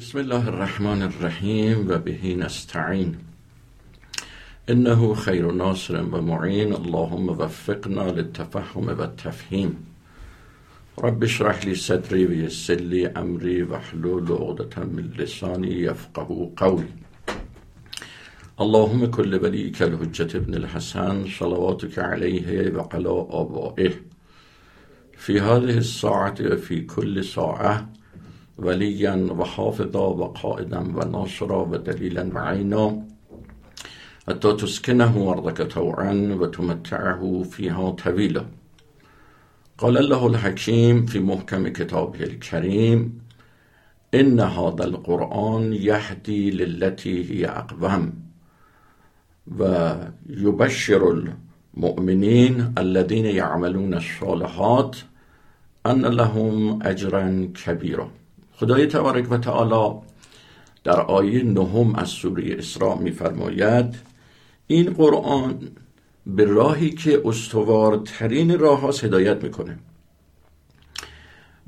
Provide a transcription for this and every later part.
بسم الله الرحمن الرحیم و بهی نستعین انه خیر ناصر و معین اللهم وفقنا للتفهم و التفهیم رب اشرح لي صدري ويسر لي امري واحلل عقدة من لساني يفقه قولي اللهم كل وليك الحجة ابن الحسن صلواتك عليه وعلى آبائه في هذه الساعة وفي كل ساعة وليا وحافظا وقائدا وناصرا ودليلا وعينا. حتى تسكنه أرضك طوعا وتمتعه فيها طويلا. قال الله الحكيم في محكم كتابه الكريم إن هذا القرآن يهدي للتي هي أقوم ويبشر المؤمنين الذين يعملون الصالحات أن لهم أجرا كبيرا. خدای تبارک و تعالی در آیه نهم از سوره اسراء میفرماید این قرآن به راهی که استوارترین راه هاست هدایت می‌کنه.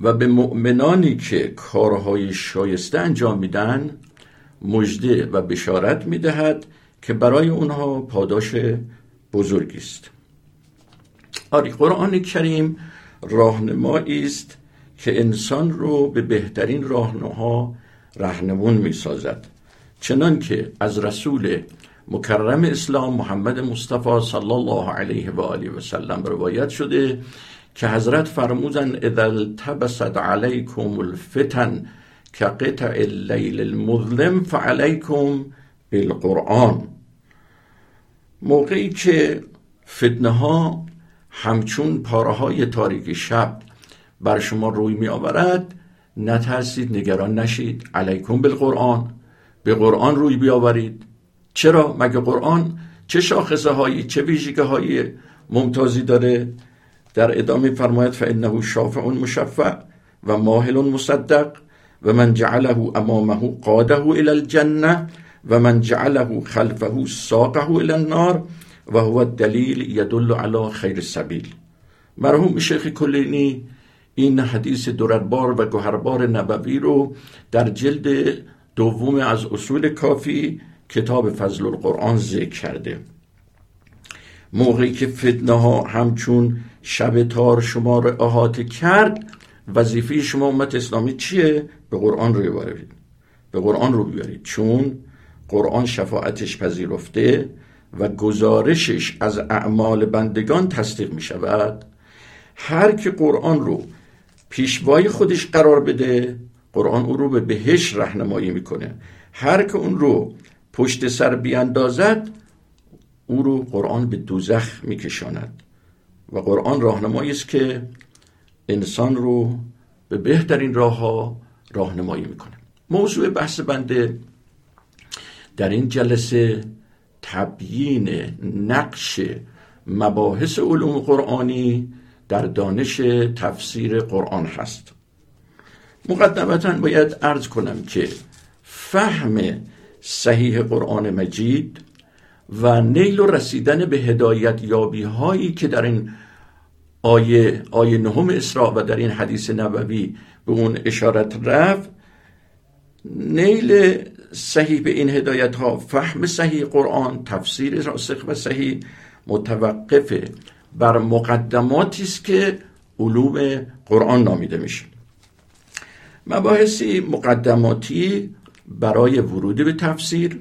و به مؤمنانی که کارهای شایسته انجام میدن مژده و بشارت می‌دهد که برای اونها پاداش بزرگی است. آری قرآن کریم راهنمایی است که انسان رو به بهترین راهنماها رهنمون می سازد چنان که از رسول مکرم اسلام محمد مصطفی صلی الله علیه و آله و سلم روایت شده که حضرت فرمودن اذا التبست علیکم الفتن که قطع اللیل المظلم فعلیکم بالقرآن. موقعی که فتنه ها همچون پاره های تاریک شب بر شما روی می آورد نترسید نگران نشید. علیکم بالقرآن. به قرآن روی بیاورید. چرا؟ مگه قرآن چه شاخصه هایی چه ویژگی های ممتازی داره؟ در ادامه فرماید فانه شافع مشفع و ماهل مصدق و من جعله امامه قاده الى الجنه و من جعله خلفه ساقه الى النار و هو الدلیل یدل علی خیر سبیل. مرحوم شیخ کلینی این حدیث درربار و گوهربار نبوی رو در جلد دوم از اصول کافی کتاب فضل القرآن ذکر کرده. موقعی که فتنه ها همچون شب تار شما رو احاطه کرد وظیفه شما امت اسلامی چیه؟ به قرآن رو بیارید به قرآن رو بیارید. چون قرآن شفاعتش پذیرفته و گزارشش از اعمال بندگان تصدیق می شود هر که قرآن رو پیشوای خودش قرار بده. قرآن او رو به بهش رهنمایی می‌کنه. هر که اون رو پشت سر بیاندازد او رو قرآن به دوزخ میکشاند. و قرآن راهنمایی است که انسان رو به بهترین راه ها راهنمایی می‌کنه. موضوع بحث بنده در این جلسه تبیین نقش مباحث علوم قرآنی در دانش تفسیر قرآن هست. مقدمتا باید ارز کنم که فهم صحیح قرآن مجید و نیل و رسیدن به هدایت یابی هایی که در این آیه آیه نهم اسراء و در این حدیث نبوی به اون اشارت رفت نیل صحیح به این هدایت ها فهم صحیح قرآن تفسیر راسخ و صحیح متوقف بر مقدماتی است که علوم قرآن نامیده میشه. مباحثی مقدماتی برای ورود به تفسیر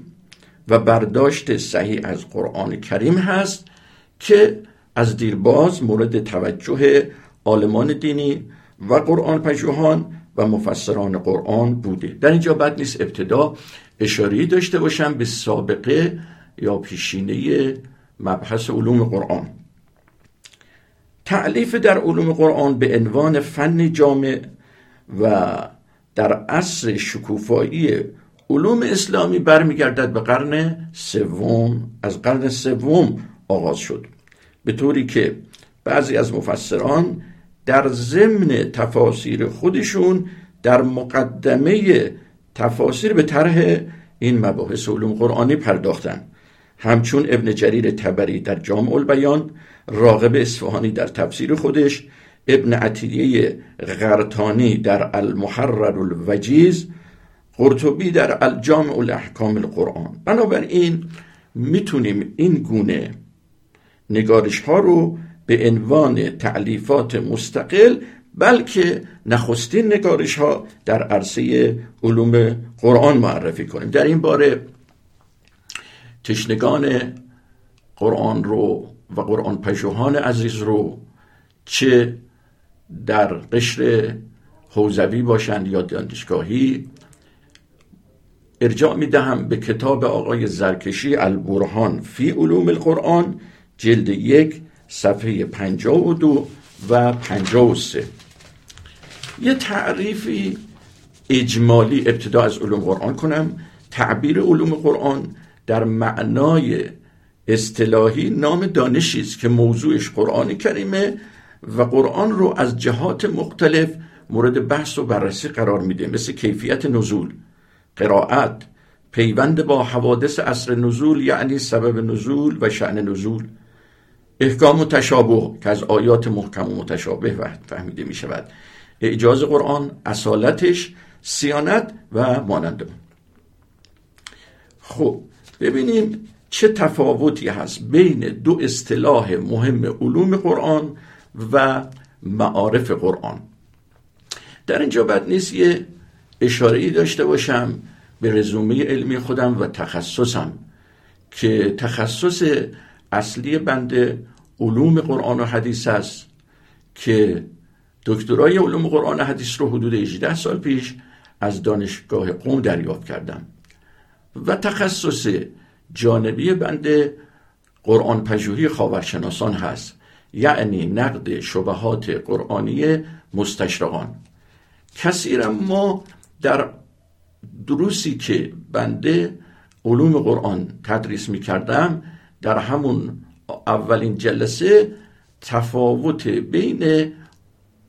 و برداشت صحیح از قرآن کریم هست که از دیرباز مورد توجه عالمان دینی و قرآن پژوهان و مفسران قرآن بوده. در اینجا بد نیست ابتدا اشاری داشته باشم به سابقه یا پیشینه مبحث علوم قرآن. تعلیف در علوم قرآن به عنوان فن جامع و در عصر شکوفایی علوم اسلامی برمیگردد به قرن سوم. از قرن سوم آغاز شد. به طوری که بعضی از مفسران در ضمن تفاسیر خودشون در مقدمه تفاسیر به طرح این مباحث علوم قرآنی پرداختن. همچون ابن جریر تبری در جامع البیان راغب اصفهانی در تفسیر خودش ابن عطیه غرطانی در المحرر الوجیز قرطبی در الجامع الاحکام القرآن. بنابراین می‌تونیم این گونه نگارش ها رو به عنوان تعلیفات مستقل بلکه نخستین نگارش ها در عرصه علوم قرآن معرفی کنیم. در این باره تشنگان قرآن رو و قرآن پژوهان عزیز رو چه در قشر حوزوی باشند یا دانشگاهی ارجاع می دهم به کتاب آقای زرکشی البرهان فی علوم القرآن جلد یک صفحه 52 و 53 یه تعریفی اجمالی ابتدا از علوم قرآن کنم. تعبیر علوم قرآن در معنای اصطلاحی نام دانشی است که موضوعش قرآن کریمه و قرآن رو از جهات مختلف مورد بحث و بررسی قرار میده مثل کیفیت نزول قرائت پیوند با حوادث اصر نزول یعنی سبب نزول و شعن نزول. احکام و تشابه که از آیات محکم و متشابه فهمیده می شود اعجاز قرآن اصالتش سیانت و مانند. خب ببینیم چه تفاوتی هست بین دو اصطلاح مهم علوم قرآن و معارف قرآن. در اینجا بد نیست یه اشاره ای داشته باشم به رزومه علمی خودم و تخصصم که تخصص اصلی بنده علوم قرآن و حدیث است که دکترای علوم قرآن و حدیث رو حدود 18 سال پیش از دانشگاه قوم دریافت کردم. و تخصص جانبی بنده قرآن پژوهی خاورشناسان هست. یعنی نقد شبهات قرآنی مستشرقان. کثیرا ما در دروسی که بنده علوم قرآن تدریس می کردم در همون اولین جلسه تفاوت بین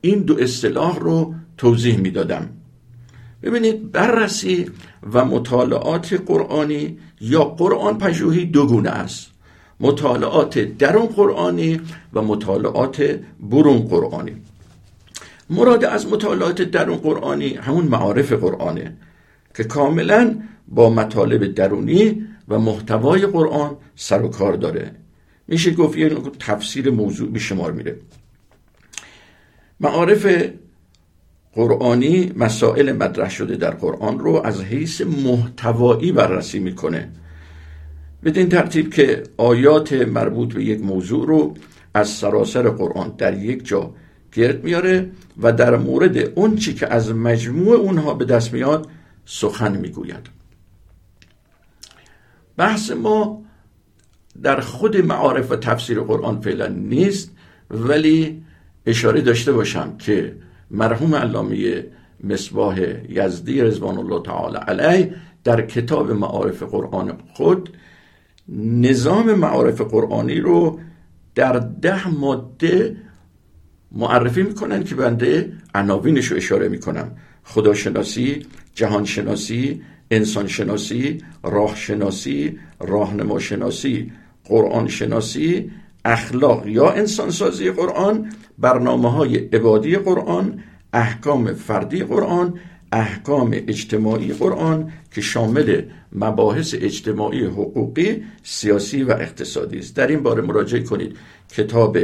این دو اصطلاح رو توضیح می دادم ببینید بررسی و مطالعات قرآنی یا قرآن پژوهی دو گونه است. مطالعات درون قرآنی و مطالعات برون قرآنی. مراد از مطالعات درون قرآنی همون معارف قرآنه که کاملا با مطالب درونی و محتوای قرآن سر و کار داره. میشه گفت یه تفسیر موضوع به شمار میره. معارف قرآنی مسائل مطرح شده در قرآن رو از حیث محتوایی بررسی می‌کنه. بدین ترتیب که آیات مربوط به یک موضوع رو از سراسر قرآن در یک جا گرد میاره و در مورد اون چی که از مجموع اونها به دست میاد سخن می‌گوید. بحث ما در خود معارف و تفسیر قرآن فعلا نیست ولی اشاره داشته باشم که مرحوم علامه مصباح یزدی رضوان الله تعالی علیه در کتاب معارف قرآن خود نظام معارف قرآنی رو در ده ماده معرفی می‌کنن که بنده عناوینش رو اشاره می‌کنم. خداشناسی جهانشناسی انسانشناسی راهشناسی راهنماشناسی قرآن شناسی اخلاق یا انسانسازی قرآن برنامه های عبادی قرآن احکام فردی قرآن احکام اجتماعی قرآن که شامل مباحث اجتماعی حقوقی سیاسی و اقتصادی است. در این باره مراجعه کنید. کتاب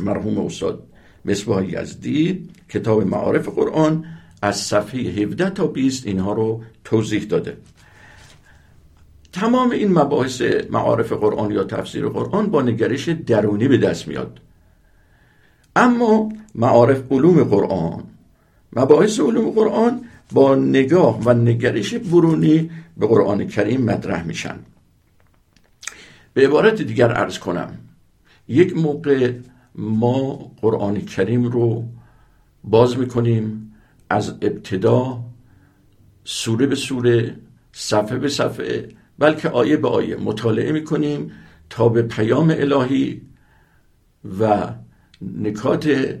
مرحوم استاد مصباح یزدی کتاب معارف قرآن از صفحه 17 تا 20 اینها رو توضیح داده. تمام این مباحث معارف قرآن یا تفسیر قرآن با نگرش درونی به دست میاد. اما معارف علوم قرآن مباحث علوم قرآن با نگاه و نگرش برونی به قرآن کریم مطرح میشن. به عبارت دیگر ارز کنم یک موقع ما قرآن کریم رو باز می‌کنیم از ابتدا سوره به سوره صفحه به صفحه بلکه آیه به آیه مطالعه می‌کنیم تا به پیام الهی و نکات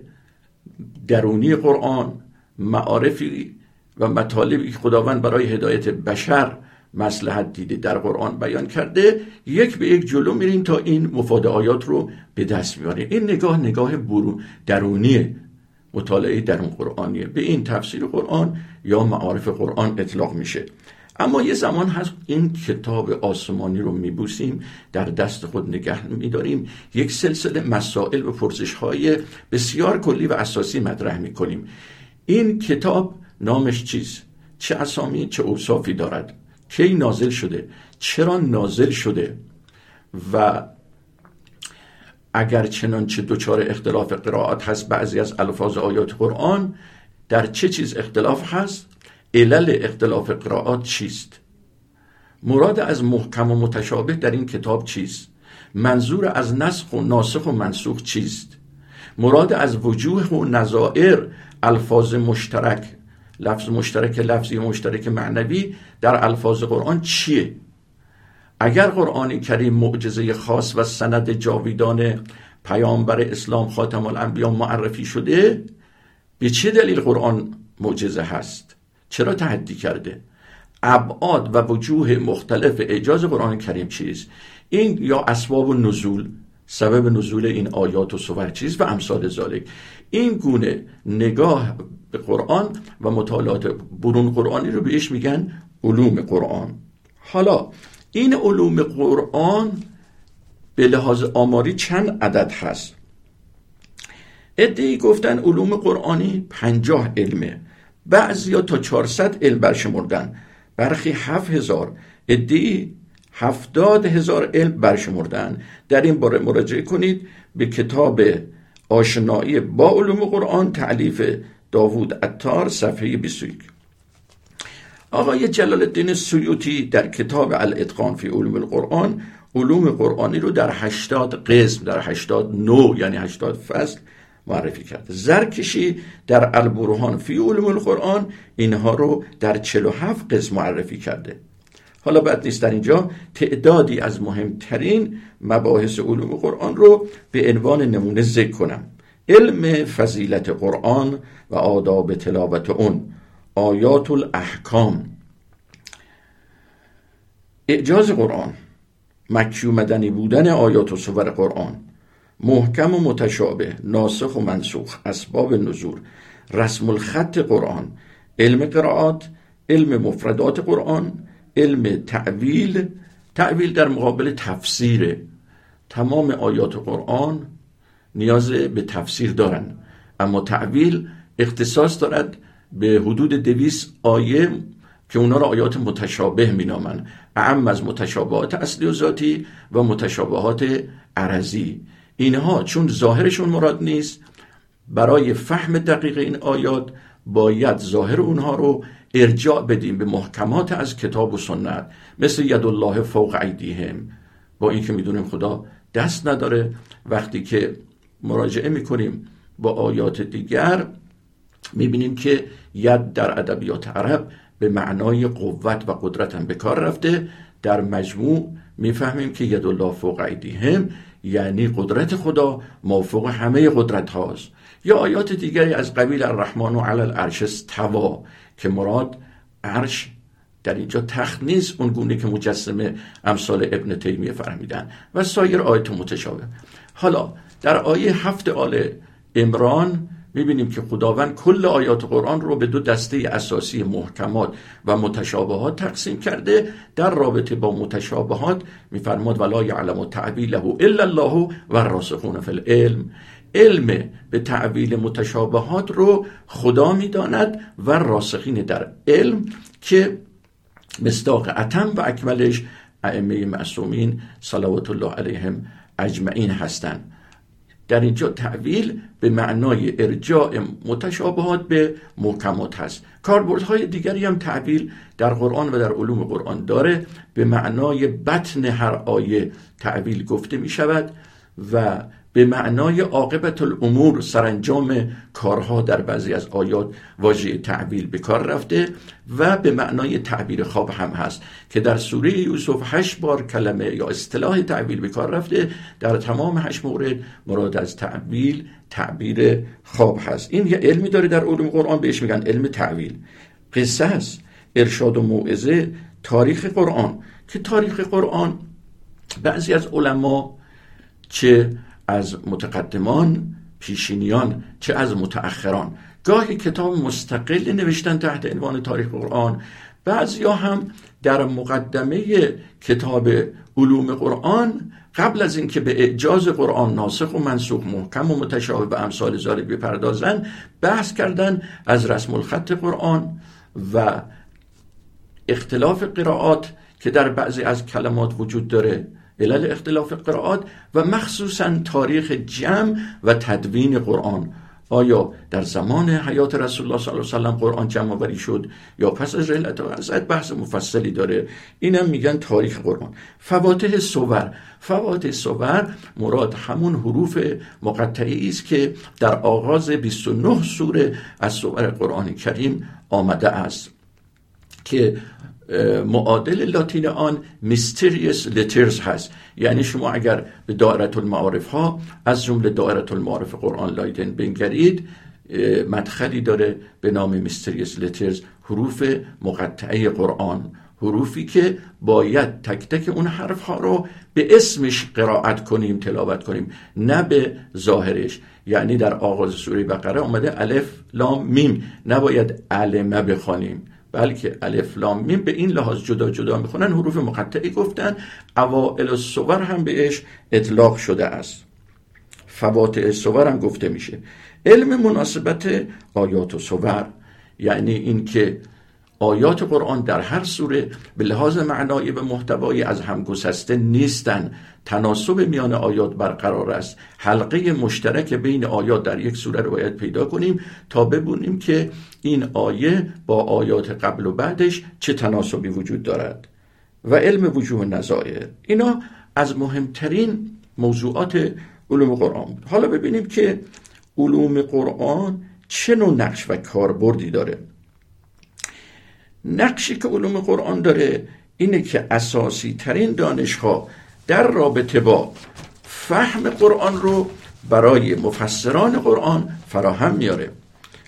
درونی قرآن معارفی و مطالبی که خداوند برای هدایت بشر مسلحت دیده در قرآن بیان کرده یک به یک جلو میریم تا این مفاد آیات رو به دست میاریم این نگاه نگاه برون درونیه مطالعه درون قرآنیه. به این تفسیر قرآن یا معارف قرآن اطلاق میشه. اما یه زمان هست این کتاب آسمانی رو میبوسیم در دست خود نگه میداریم. یک سلسله مسائل و پرسش های بسیار کلی و اساسی مطرح می‌کنیم. این کتاب نامش چیست؟ چه اسامی چه اوصافی دارد؟ کی نازل شده؟ چرا نازل شده؟ و اگر چنانچه دچار اختلاف قرائت هست بعضی از الفاظ آیات قرآن در چه چیز اختلاف هست؟ علل اختلاف قرائات چیست؟ مراد از محکم و متشابه در این کتاب چیست؟ منظور از نسخ و ناسخ و منسوخ چیست؟ مراد از وجوه و نظائر الفاظ مشترک لفظ مشترک لفظی مشترک معنوی در الفاظ قرآن چیه؟ اگر قرآن کریم معجزه خاص و سند جاویدان پیامبر اسلام خاتم الانبیا معرفی شده به چه دلیل قرآن معجزه هست؟ چرا تحدی کرده؟ ابعاد و وجوه مختلف اعجاز قرآن کریم چیست؟ این یا اسباب و نزول سبب نزول این آیات و سور چیز و امثال ذالک این گونه نگاه به قرآن و مطالعات برون قرآنی رو بهش میگن علوم قرآن. حالا این علوم قرآن به لحاظ آماری چند عدد هست؟ ادهی گفتن علوم قرآنی پنجاه علمه. بعضی تا 400 علم برشمردن. برخی هفت هزار ادهی هفتاد هزار علم برشمردن. در این باره مراجعه کنید به کتاب آشنایی با علوم قرآن تعلیف داوود اتار صفحه 21 آقای جلال الدین سیوطی در کتاب الاتقان فی علوم القرآن علوم قرآنی رو در 80 قسم در 80 نو یعنی 80 فصل معرفی کرد. زرکشی در البرهان فی علوم القرآن اینها رو در 47 قسم معرفی کرده. حالا بعد نیست در اینجا تعدادی از مهمترین مباحث علوم قرآن رو به عنوان نمونه ذکر کنم. علم فضیلت قرآن و آداب تلاوت اون. آیات الاحکام اعجاز قرآن. مکی مدنی بودن آیات و سور قرآن. محکم و متشابه ناسخ و منسوخ اسباب نزول رسم الخط قرآن علم قرآت علم مفردات قرآن علم تعویل. تعویل در مقابل تفسیر. تمام آیات قرآن نیاز به تفسیر دارن. اما تعویل اختصاص دارد به حدود دویست آیه که اونا را آیات متشابه مینامن اعم از متشابهات اصلی و ذاتی و متشابهات عرضی. اینها چون ظاهرشون مراد نیست برای فهم دقیق این آیات باید ظاهر اونها رو ارجاع بدیم به محکمات از کتاب و سنت مثل ید الله فوق ایدیهم. با اینکه می‌دونیم خدا دست نداره وقتی که مراجعه می‌کنیم با آیات دیگر می‌بینیم که ید در ادبیات عرب به معنای قوت و قدرت هم به کار رفته. در مجموع می‌فهمیم که ید الله فوق ایدیهم یعنی قدرت خدا موفق همه قدرت هاست یا آیات دیگری از قبیل الرحمن و علی العرش توا که مراد عرش در اینجا تخت نیست اون گونه که مجسمه امثال ابن تیمیه فهمیدن. و سایر آیت متشابه. حالا در آیه هفت آل امران می‌بینیم که خداوند کل آیات قرآن رو به دو دسته اساسی محکمات و متشابهات تقسیم کرده. در رابطه با متشابهات میفرماد ولا یعلم تعبیله الا الله و راسخون فی العلم. علم به تعویل متشابهات رو خدا می‌داند و راسخین در علم که مصداق اتم و اکملش ائمه معصومین صلوات الله علیهم اجمعین هستند. در اینجا تعویل به معنای ارجاع متشابهات به محکمات هست. کاربردهای دیگری هم تعویل در قرآن و در علوم قرآن داره. به معنای بطن هر آیه تعویل گفته می شود و به معنای عاقبت الامور سرانجام کارها در بعضی از آیات واژه تعبیل به کار رفته و به معنای تعبیر خواب هم هست که در سوره یوسف هشت بار کلمه یا اصطلاح تعبیل به کار رفته. در تمام هشت مورد مراد از تعبیل تعبیر خواب هست. این یه علمی داره در علوم قرآن بهش میگن علم تعبیل قصص ارشاد و موعظه تاریخ قرآن. که تاریخ قرآن بعضی از علما چه از متقدمان پیشینیان چه از متأخران. گاهی کتاب مستقل نوشتن تحت عنوان تاریخ قرآن بعضیا هم در مقدمه کتاب علوم قرآن قبل از اینکه به اعجاز قرآن ناسخ و منسوخ محکم و متشابه به امثال ذالک بپردازن بحث کردن از رسم الخط قرآن و اختلاف قرائات که در بعضی از کلمات وجود داره. علل اختلاف قرائات و مخصوصا تاریخ جمع و تدوین قرآن. آیا در زمان حیات رسول الله صلی الله علیه وسلم قرآن جمع آوری شد؟ یا پس از رحلت و بحث مفصلی داره؟ اینم میگن تاریخ قرآن. فواتح سور فواتح سور مراد همون حروف مقطعی است که در آغاز 29 سوره از سور قرآن کریم آمده است. که معادل لاتین آن میستریس لترز هست. یعنی شما اگر به دائره المعارف ها از جمله دائره المعارف قرآن لایدن بنگرید مدخلی داره به نام Mysterious Letters حروف مقطعه قرآن. حروفی که باید تک تک اون حرف ها رو به اسمش قرائت کنیم تلاوت کنیم نه به ظاهرش. یعنی در آغاز سوره بقره آمده الف لام میم. نباید الم بخوانیم. بلکه الف لام میم به این لحاظ جدا جدا می‌خونن حروف مقطعی گفتن اوائل السور هم بهش اطلاق شده است. فواتح صور هم گفته میشه. علم مناسبت آیات و صور یعنی اینکه آیات قرآن در هر سوره به لحاظ معنایی و محتوایی از هم گسسته نیستند تناسب میان آیات برقرار است. حلقه مشترک بین آیات در یک سوره رو باید پیدا کنیم تا ببینیم که این آیه با آیات قبل و بعدش چه تناسبی وجود دارد. و علم وجوه نظایر اینا از مهمترین موضوعات علوم قرآن حالا ببینیم که علوم قرآن چه نوع نقش و کاربردی داره. نقشی که علوم قرآن داره اینه که اساسی ترین دانش ها در رابطه با فهم قرآن رو برای مفسران قرآن فراهم میاره.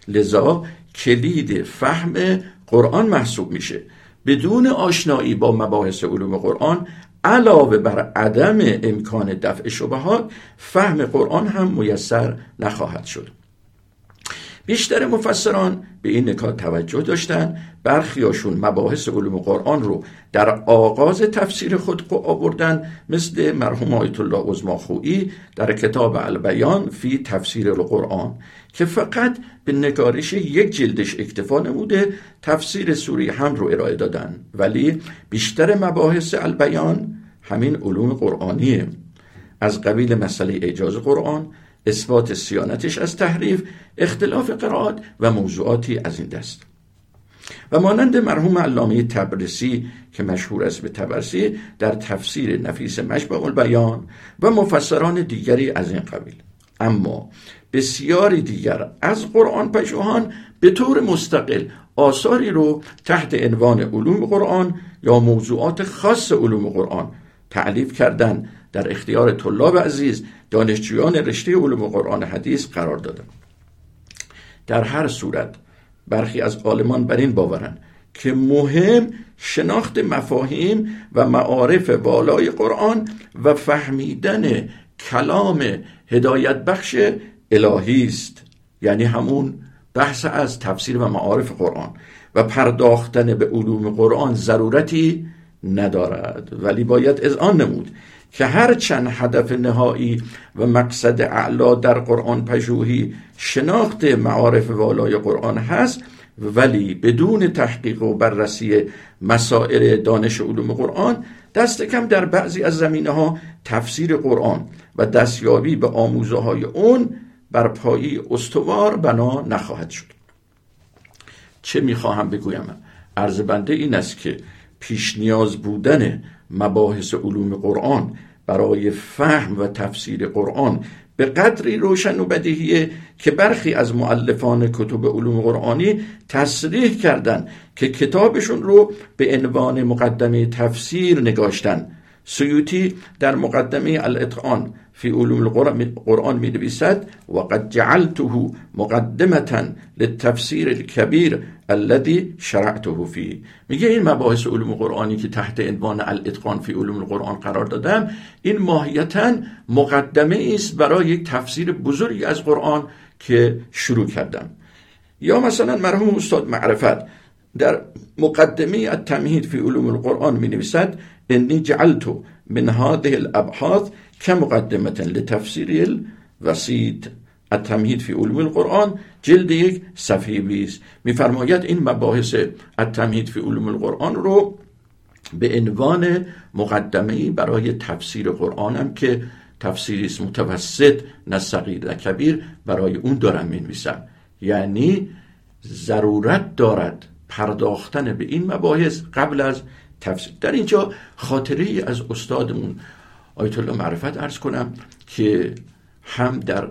لذا کلید فهم قرآن محسوب میشه. بدون آشنایی با مباحث علوم قرآن علاوه بر عدم امکان دفع شبهات فهم قرآن هم میسر نخواهد شد. بیشتر مفسران به این نکات توجه داشتن برخیاشون مباحث علوم قرآن رو در آغاز تفسیر خود آوردن مثل مرحوم آیت الله عزماخویی در کتاب البیان فی تفسیر القرآن که فقط به نگارش یک جلدش اکتفا نموده تفسیر سوری هم رو ارائه دادن. ولی بیشتر مباحث البیان همین علوم قرآنیه. از قبیل مسئله اجاز قرآن اثبات سیانتش از تحریف اختلاف قرائات و موضوعاتی از این دست. و مانند مرحوم علامه تبرسی که مشهور است به تبرسی در تفسیر نفیس مشبه البیان و مفسران دیگری از این قبیل. اما بسیاری دیگر از قرآن پژوهان به طور مستقل آثاری رو تحت عنوان علوم قرآن یا موضوعات خاص علوم قرآن تعلیف کردن در اختیار طلاب عزیز دانشجویان رشته علوم قرآن حدیث قرار دادن در هر صورت برخی از عالمان بر این باورند که مهم شناخت مفاهیم و معارف والای قرآن و فهمیدن کلام هدایت بخش الهی است. یعنی همون بحث از تفسیر و معارف قرآن و پرداختن به علوم قرآن ضرورتی ندارد. ولی ولی از آن نمود که هر چند هدف نهایی و مقصد اعلا در قرآن پژوهی شناخت معارف والای قرآن هست ولی بدون تحقیق و بررسی مسائل دانش علوم قرآن دست کم در بعضی از زمینه ها تفسیر قرآن و دستیابی به آموزه های اون بر پایی استوار بنا نخواهد شد. چه می‌خواهم بگویم؟ عرض بنده این است که پیش نیاز بودن مباحث علوم قرآن برای فهم و تفسیر قرآن به قدری روشن و بدیهیه که برخی از معلفان کتب علوم قرآنی تصریح کردند که کتابشون رو به عنوان مقدمه تفسیر نگاشتن. سیوتی در مقدمه الاتقان فی علوم القرآن می نویسد و قد جعلته مقدمتا للتفسیر الكبیر الذي شرعته فی میگه این مباحث علوم قرآنی که تحت عنوان الاتقان فی علوم القرآن قرار دادم این ماهیتا مقدمه است برای یک تفسیر بزرگی از قرآن که شروع کردم. یا مثلا مرحوم استاد معرفت در مقدمه التمهید فی علوم القرآن می نویسد انی جعلت من هذه الابحاث كمقدمة لتفسير الوسيط التمهید فی علوم القرآن جلد یک صفحه بیست. میفرماید این مباحث التمهید فی علوم القرآن رو به عنوان مقدمه برای تفسیر قرآنم که تفسیری است متوسط نه صغیر نه کبیر برای اون دارم می‌نویسم. یعنی ضرورت دارد پرداختن به این مباحث قبل از تفسیر. در اینجا خاطره ای از استادمون آیت الله معرفت ارز کنم که هم در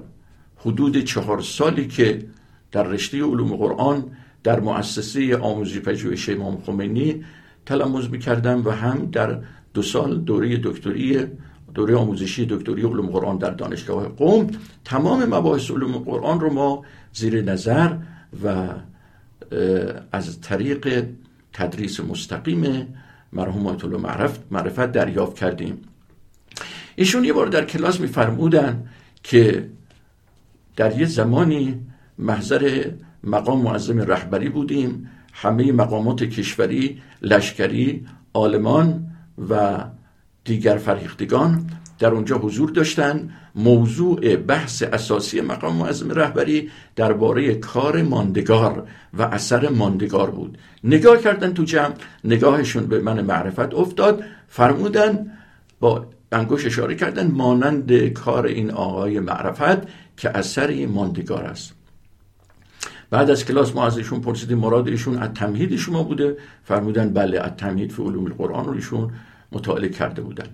حدود چهار سالی که در رشته علوم قرآن در مؤسسه آموزی پژوهش امام خمینی تلموز می‌کردم و هم در دو سال دوره دکتری دوره آموزشی دکتری علوم قرآن در دانشگاه قوم تمام مباحث علوم قرآن رو ما زیر نظر و از طریق تدریس مستقیم مرحوم آیت معرفت دریافت کردیم. ایشون یه بار در کلاس میفرمودن که در یه زمانی محضر مقام معظم رهبری بودیم. همه مقامات کشوری لشکری آلمان و دیگر فرهیختگان در اونجا حضور داشتن. موضوع بحث اساسی مقام معظم رهبری درباره کار ماندگار و اثر ماندگار بود. نگاه کردن تو جمع نگاهشون به من معرفت افتاد. فرمودن با انگوش اشاره کردن مانند کار این آقای معرفت که اثری ماندگار است. بعد از کلاس ما ازشون پرسیدیم مراد ایشون از تمهید شما بوده؟ فرمودن بله از تمهید فی علوم القرآن رو ایشون مطالعه کرده بودن.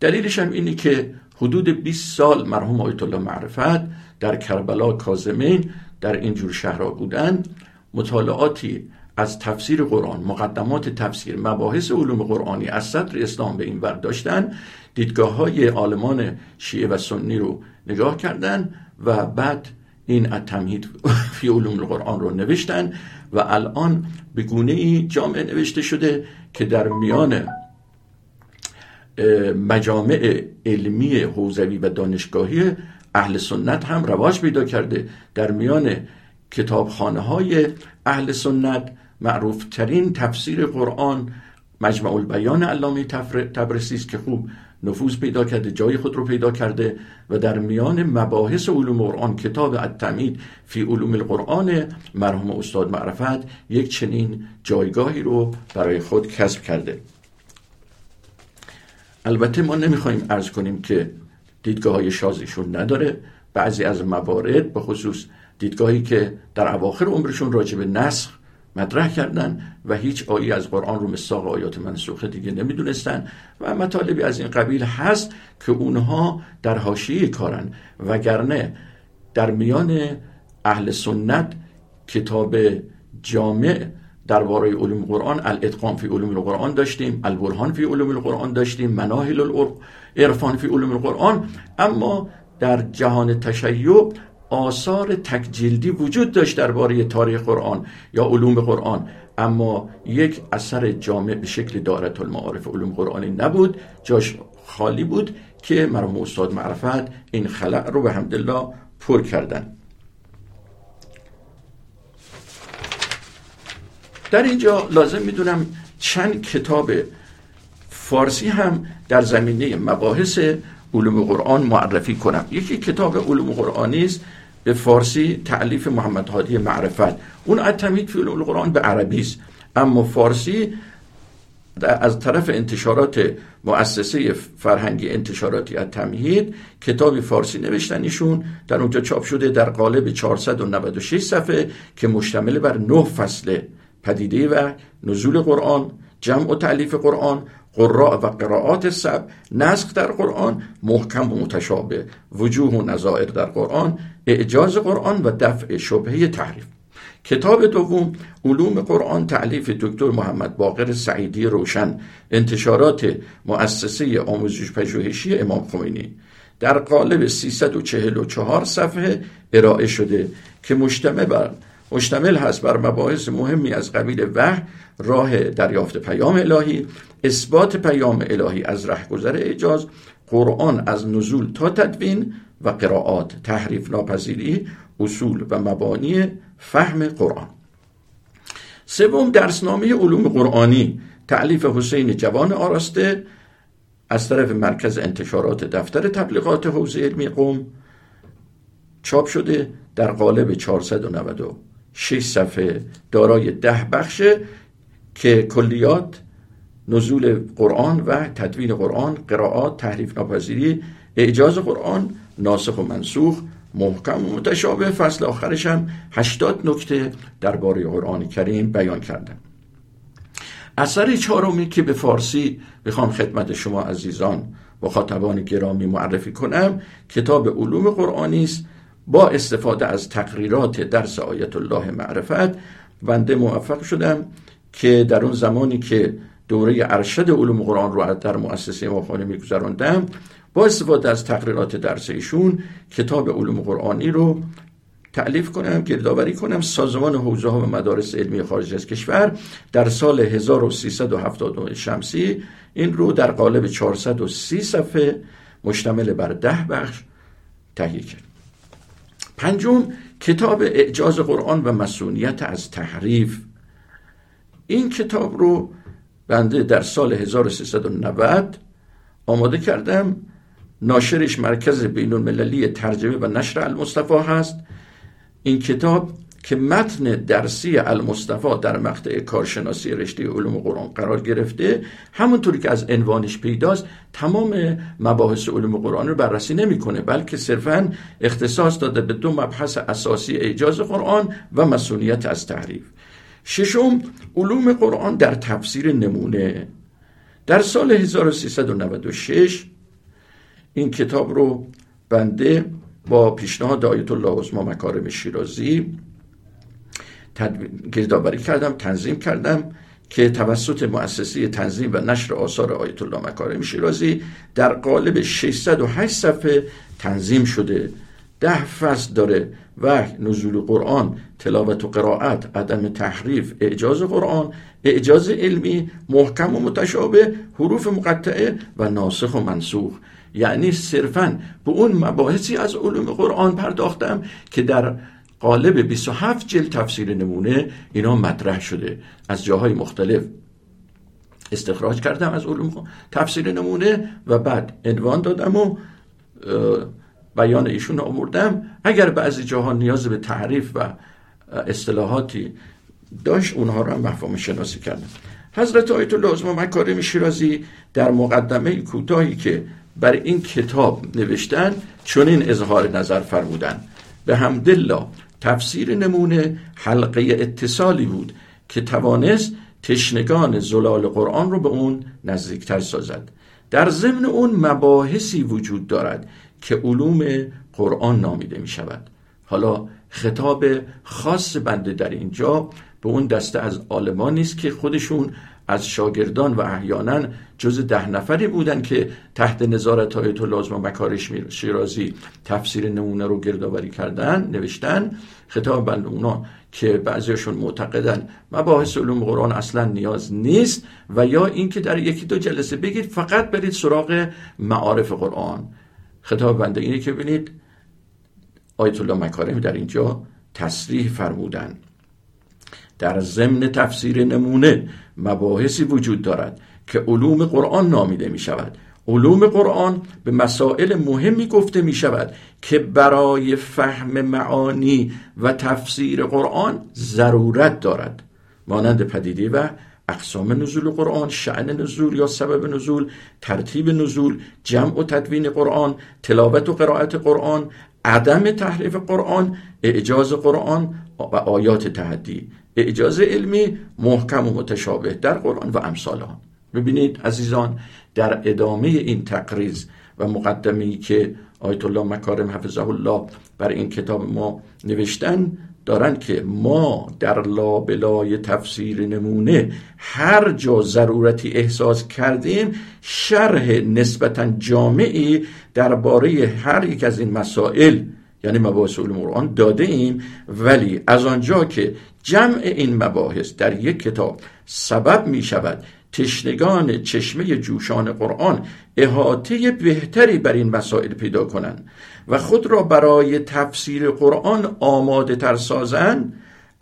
دلیلش هم اینه که حدود 20 سال مرحوم آیت الله معرفت در کربلا کازمین در اینجور شهرها بودن. مطالعاتی از تفسیر قرآن مقدمات تفسیر مباحث علوم قرآنی از صدر اسلام به این برداشتن دیدگاه های آلمان شیعه و سنی رو نگاه کردن و بعد این التمهید فی علوم القرآن رو نوشتن و الان به گونه ای جامعه نوشته شده که در میان مجامع علمی حوزوی و دانشگاهی اهل سنت هم رواج پیدا کرده. در میان کتابخانه های اهل سنت معروف ترین تفسیر قرآن مجمع البیان علامه تبرسی است که خوب نفوذ پیدا کرده جای خود رو پیدا کرده و در میان مباحث علوم قرآن کتاب التمید فی علوم القرآن مرحوم استاد معرفت یک چنین جایگاهی رو برای خود کسب کرده. البته ما نمی‌خوایم ارز کنیم که دیدگاه های شازیشون نداره. بعضی از موارد به خصوص دیدگاهی که در اواخر عمرشون راجع به نسخ مطرح کردن و هیچ آیی از قرآن رو مساق آیات منسوخه دیگه نمی‌دونستن و مطالبی از این قبیل هست که اونها در حاشیه کارن وگرنه در میان اهل سنت کتاب جامع درباره علوم قرآن الاتقام فی علوم القرآن داشتیم البرهان فی علوم القرآن داشتیم مناهل العرفان فی علوم القرآن اما در جهان تشیع آثار تکجلدی وجود داشت درباره تاریخ قرآن یا علوم قرآن اما یک اثر جامع به شکل دارت المعارف علوم قرآنی نبود. جاش خالی بود که مرحوم استاد معرفت این خلع رو به حمدالله پر کردن. در اینجا لازم می‌دونم چند کتاب فارسی هم در زمینه مباحث علوم قرآن معرفی کنم. یکی کتاب علوم قرآنی است به فارسی تعلیف محمد هادی معرفت. اون اتمید فی القرآن به عربی است. اما فارسی از طرف انتشارات مؤسسه فرهنگی انتشاراتی تمهید کتابی فارسی نوشتنیشون در اونجا چاپ شده در قالب 496 صفحه که مشتمل بر نه فصل پدیده و نزول قرآن جمع و تعلیف قرآن قراء و قرائات سب نسخ در قرآن محکم و متشابه وجوه و نظائر در قرآن اعجاز قرآن و دفع شبهه تحریف. کتاب دوم علوم قرآن تعلیف دکتر محمد باقر سعیدی روشن انتشارات مؤسسه آموزش پژوهشی امام خمینی. در قالب 344 صفحه ارائه شده که مجتمع بر مشتمل هست بر مباحث مهمی از قبیل وحی راه دریافت پیام الهی اثبات پیام الهی از رهگذر اعجاز قرآن از نزول تا تدوین و قرائات تحریف ناپذیری اصول و مبانی فهم قرآن. سوم درسنامه علوم قرآنی. تعلیف حسین جوان آراسته از طرف مرکز انتشارات دفتر تبلیغات حوزه علمی قوم. چاپ شده در قالب 496 صفحه دارای ده بخشه که کلیات نزول قرآن و تدوین قرآن قرائات تحریف ناپذیری اعجاز قرآن ناسخ و منسوخ محکم و متشابه فصل آخرش هم 80 نکته درباره قرآن کریم بیان کردم اثر چهارمی که به فارسی بخوام خدمت شما عزیزان مخاطبان گرامی معرفی کنم کتاب علوم قرآنی است. با استفاده از تقریرات درس آیت الله معرفت بنده موفق شدم که در اون زمانی که دوره ارشد علوم قرآن رو در مؤسسه می میگذراندم با استفاده از تقریرات درس ایشون کتاب علوم قرآنی رو تعلیف کنم گردآوری کنم. سازمان حوزه ها و مدارس علمی خارج از کشور در سال 1370 شمسی این رو در قالب 430 صفحه مشتمل بر ده بخش تهیه کرد. پنجم کتاب اعجاز قرآن و مسئولیت از تحریف. این کتاب رو بنده در سال 1390 آماده کردم ناشرش مرکز بین المللی ترجمه و نشر المصطفى هست. این کتاب که متن درسی المصطفى در مقطع کارشناسی رشته علوم قرآن قرار گرفته همونطوری که از عنوانش پیداست تمام مباحث علوم قرآن رو بررسی نمی‌کنه بلکه صرفا اختصاص داده به دو مبحث اساسی اعجاز قرآن و مسئولیت از تحریف. ششم علوم قرآن در تفسیر نمونه. در سال 1396 این کتاب رو بنده با پیشنهاد آیت الله عظما مکارم شیرازی گردآوری کردم تنظیم کردم که توسط مؤسسه تنظیم و نشر آثار آیت الله مکارم شیرازی در قالب 608 صفحه تنظیم شده. ده فصل داره وحی نزول قرآن تلاوت و قرائت عدم تحریف اعجاز قرآن اعجاز علمی محکم و متشابه حروف مقطعه و ناسخ و منسوخ. یعنی صرفا به اون مباحثی از علوم قرآن پرداختم که در قالب 27 جلد تفسیر نمونه اینا مطرح شده. از جاهای مختلف استخراج کردم از علوم تفسیر نمونه و بعد عنوان دادم و بیان ایشون آوردم. اگر بعضی جاها نیاز به تعریف و اصطلاحاتی داشت اونها رو هم مفهوم شناسی کردم. حضرت آیت الله عظما مکارم شیرازی در مقدمه کوتاهی که بر این کتاب نوشتن چنین اظهار نظر فرمودن. به همدلله تفسیر نمونه حلقه اتصالی بود که توانست تشنگان زلال قرآن رو به اون نزدیکتر سازد. در ضمن اون مباحثی وجود دارد که علوم قرآن نامیده می شود حالا خطاب خاص بنده در اینجا به اون دسته از آلمانی است که خودشون از شاگردان و احیانا جز ده نفری بودن که تحت نظارت تو لازم و مکارش شیرازی تفسیر نمونه رو گردآوری کردن نوشتن. خطاب بند اونا که بعضیشون معتقدن مباحث علوم قرآن اصلا نیاز نیست و یا اینکه در یکی دو جلسه بگید فقط برید سراغ معارف قرآن. خطاب بنده اینه که ببینید آیت الله مکارم در اینجا تصریح فرمودن. در ضمن تفسیر نمونه مباحثی وجود دارد که علوم قرآن نامیده می شود علوم قرآن به مسائل مهمی گفته می شود که برای فهم معانی و تفسیر قرآن ضرورت دارد. مانند پدیده و اقسام نزول قرآن شعن نزول یا سبب نزول ترتیب نزول جمع و تدوین قرآن تلاوت و قرائت قرآن عدم تحریف قرآن اعجاز قرآن و آیات تحدی اعجاز علمی محکم و متشابه در قرآن و امثال آن ببینید عزیزان در ادامه این تقریز و مقدمی که آیت الله مکارم حفظه الله بر این کتاب ما نوشتن دارند که ما در لابلای تفسیر نمونه هر جا ضرورتی احساس کردیم شرح نسبتا جامعی درباره هر یک از این مسائل یعنی مباحث علوم قرآن داده ایم. ولی از آنجا که جمع این مباحث در یک کتاب سبب می شود تشنگان چشمه جوشان قرآن احاطه بهتری بر این مسائل پیدا کنند و خود را برای تفسیر قرآن آماده تر سازند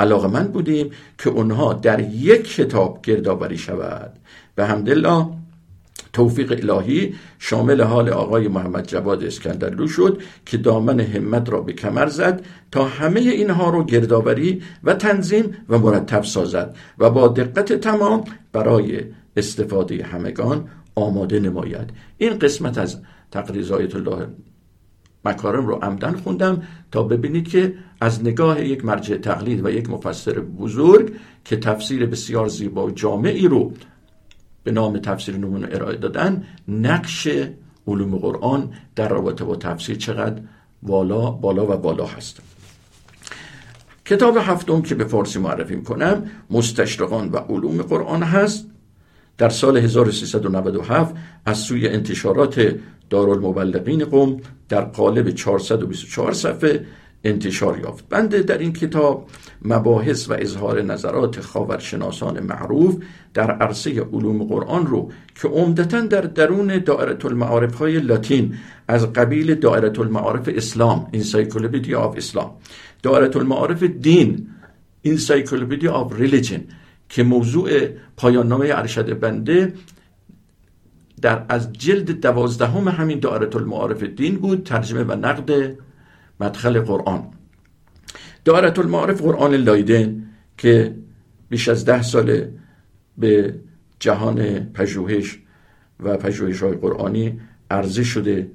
من بودیم که اونها در یک کتاب گردآوری شود. به همدلله توفیق الهی شامل حال آقای محمد جواد اسکندرلو شد که دامن همت را به کمر زد تا همه اینها را گردآوری و تنظیم و مرتب سازد و با دقت تمام برای استفاده همگان آماده نماید. این قسمت از تقریز آیت الله مکارم رو عمدن خوندم تا ببینید که از نگاه یک مرجع تقلید و یک مفسر بزرگ که تفسیر بسیار زیبا و جامعی رو به نام تفسیر نمونه ارائه دادن نقش علوم قرآن در رابطه با تفسیر چقدر بالا بالا و بالا هست. کتاب هفتم که به فارسی معرفی کنم مستشرقان و علوم قرآن هست. در سال 1397 از سوی انتشارات دارالمبلغین قم در قالب 424 صفحه انتشار یافت. بنده در این کتاب مباحث و اظهار نظرات خاورشناسان معروف در عرصه علوم قرآن رو که عمدتا در درون دائره المعارف های لاتین از قبیل دائره المعارف اسلام Encyclopaedia of Islam دائره المعارف دین Encyclopedia of Religion که موضوع پایان نامه ارشد بنده در از جلد دوازدهم همین دائره المعارف دین بود ترجمه و نقد مدخل قرآن. دائره المعارف قرآن لایدن که بیش از ده ساله به جهان پژوهش و پژوهش های قرآنی عرضه شده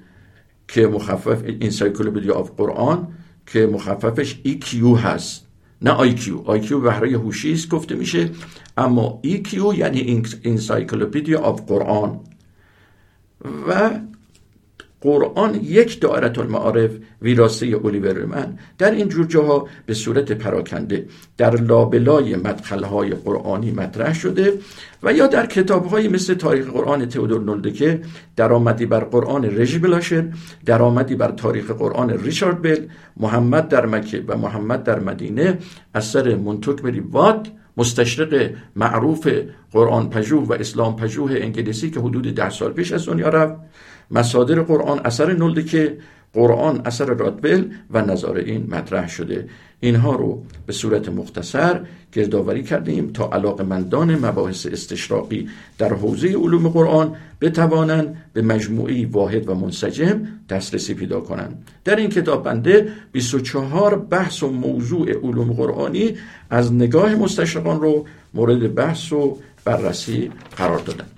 که مخفف Encyclopaedia of Quran که مخففش EQ هست. نه IQ IQ بهره هوشی است گفته میشه. اما EQ یعنی Encyclopaedia of Quran و قرآن یک دائره المعارف ویراسته اولیور لیمن. در این جور جاها به صورت پراکنده در لابلای مدخلهای قرآنی مطرح شده و یا در کتابهایی مثل تاریخ قرآن تئودور نولدکه درآمدی بر قرآن رژی بلاشر درآمدی بر تاریخ قرآن ریچارد بل محمد در مکه و محمد در مدینه اثر منتوک وات مستشرق معروف قرآن پژوه و اسلام پژوه انگلیسی که حدود ده سال پیش از دنیا رفت. مصادر قرآن اثر نولدکه قرآن اثر رادبل و نظار این مطرح شده. اینها رو به صورت مختصر گردآوری کردیم تا علاقمندان مباحث استشراقی در حوزه علوم قرآن بتوانند به مجموعی واحد و منسجم دسترسی پیدا کنند. در این کتاب بنده 24 بحث و موضوع علوم قرآنی از نگاه مستشرقان رو مورد بحث و بررسی قرار دادم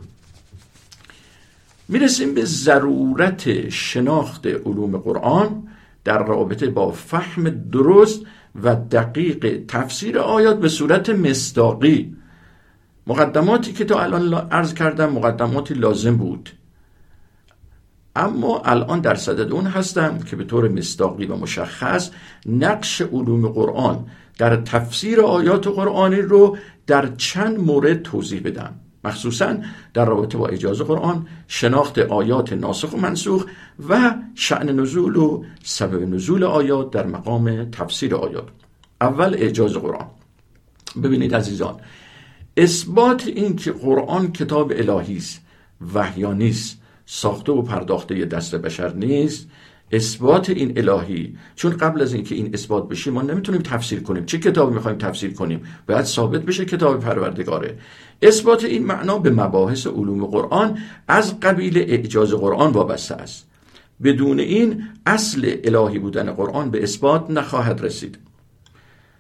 می‌رسیم به ضرورت شناخت علوم قرآن در رابطه با فهم درست و دقیق تفسیر آیات به صورت مستاقی مقدماتی که تا الان عرض کردم مقدماتی لازم بود. اما الان در صدد اون هستم که به طور مستاقی و مشخص نقش علوم قرآن در تفسیر آیات قرآنی رو در چند مورد توضیح بدم. مخصوصا در رابطه با اجازه قرآن شناخت آیات ناسخ و منسوخ و شعن نزول و سبب نزول آیات در مقام تفسیر آیات. اول اجازه قرآن. ببینید عزیزان اثبات این که قرآن کتاب الهی است وحیانی است ساخته و پرداخته دست بشر نیست اثبات این الهی. چون قبل از اینکه این اثبات بشه ما نمی‌تونیم تفسیر کنیم. چه کتابی می‌خوایم تفسیر کنیم؟ باید ثابت بشه کتاب پروردگاره. اثبات این معنا به مباحث علوم قرآن از قبیل اعجاز قرآن وابسته است. بدون این اصل الهی بودن قرآن به اثبات نخواهد رسید.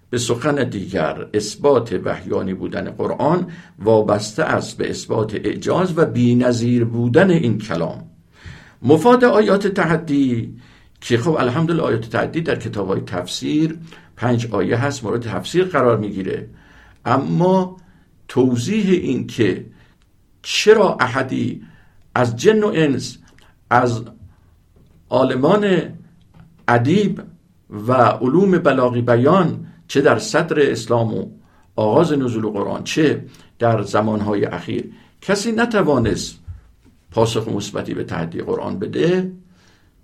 به سخن دیگر اثبات وحیانی بودن قرآن وابسته است به اثبات اعجاز و بینظیر بودن این کلام. مفاد آیات تحدی که خب الحمدلله آیات تحدی در کتاب های تفسیر پنج آیه هست مورد تفسیر قرار می‌گیره. اما توضیح این که چرا احدی از جن و انس از آلمان ادیب و علوم بلاغی بیان چه در صدر اسلام و آغاز نزول قرآن چه در زمانهای اخیر کسی نتوانست پاسخ مثبتی به تحدی قرآن بده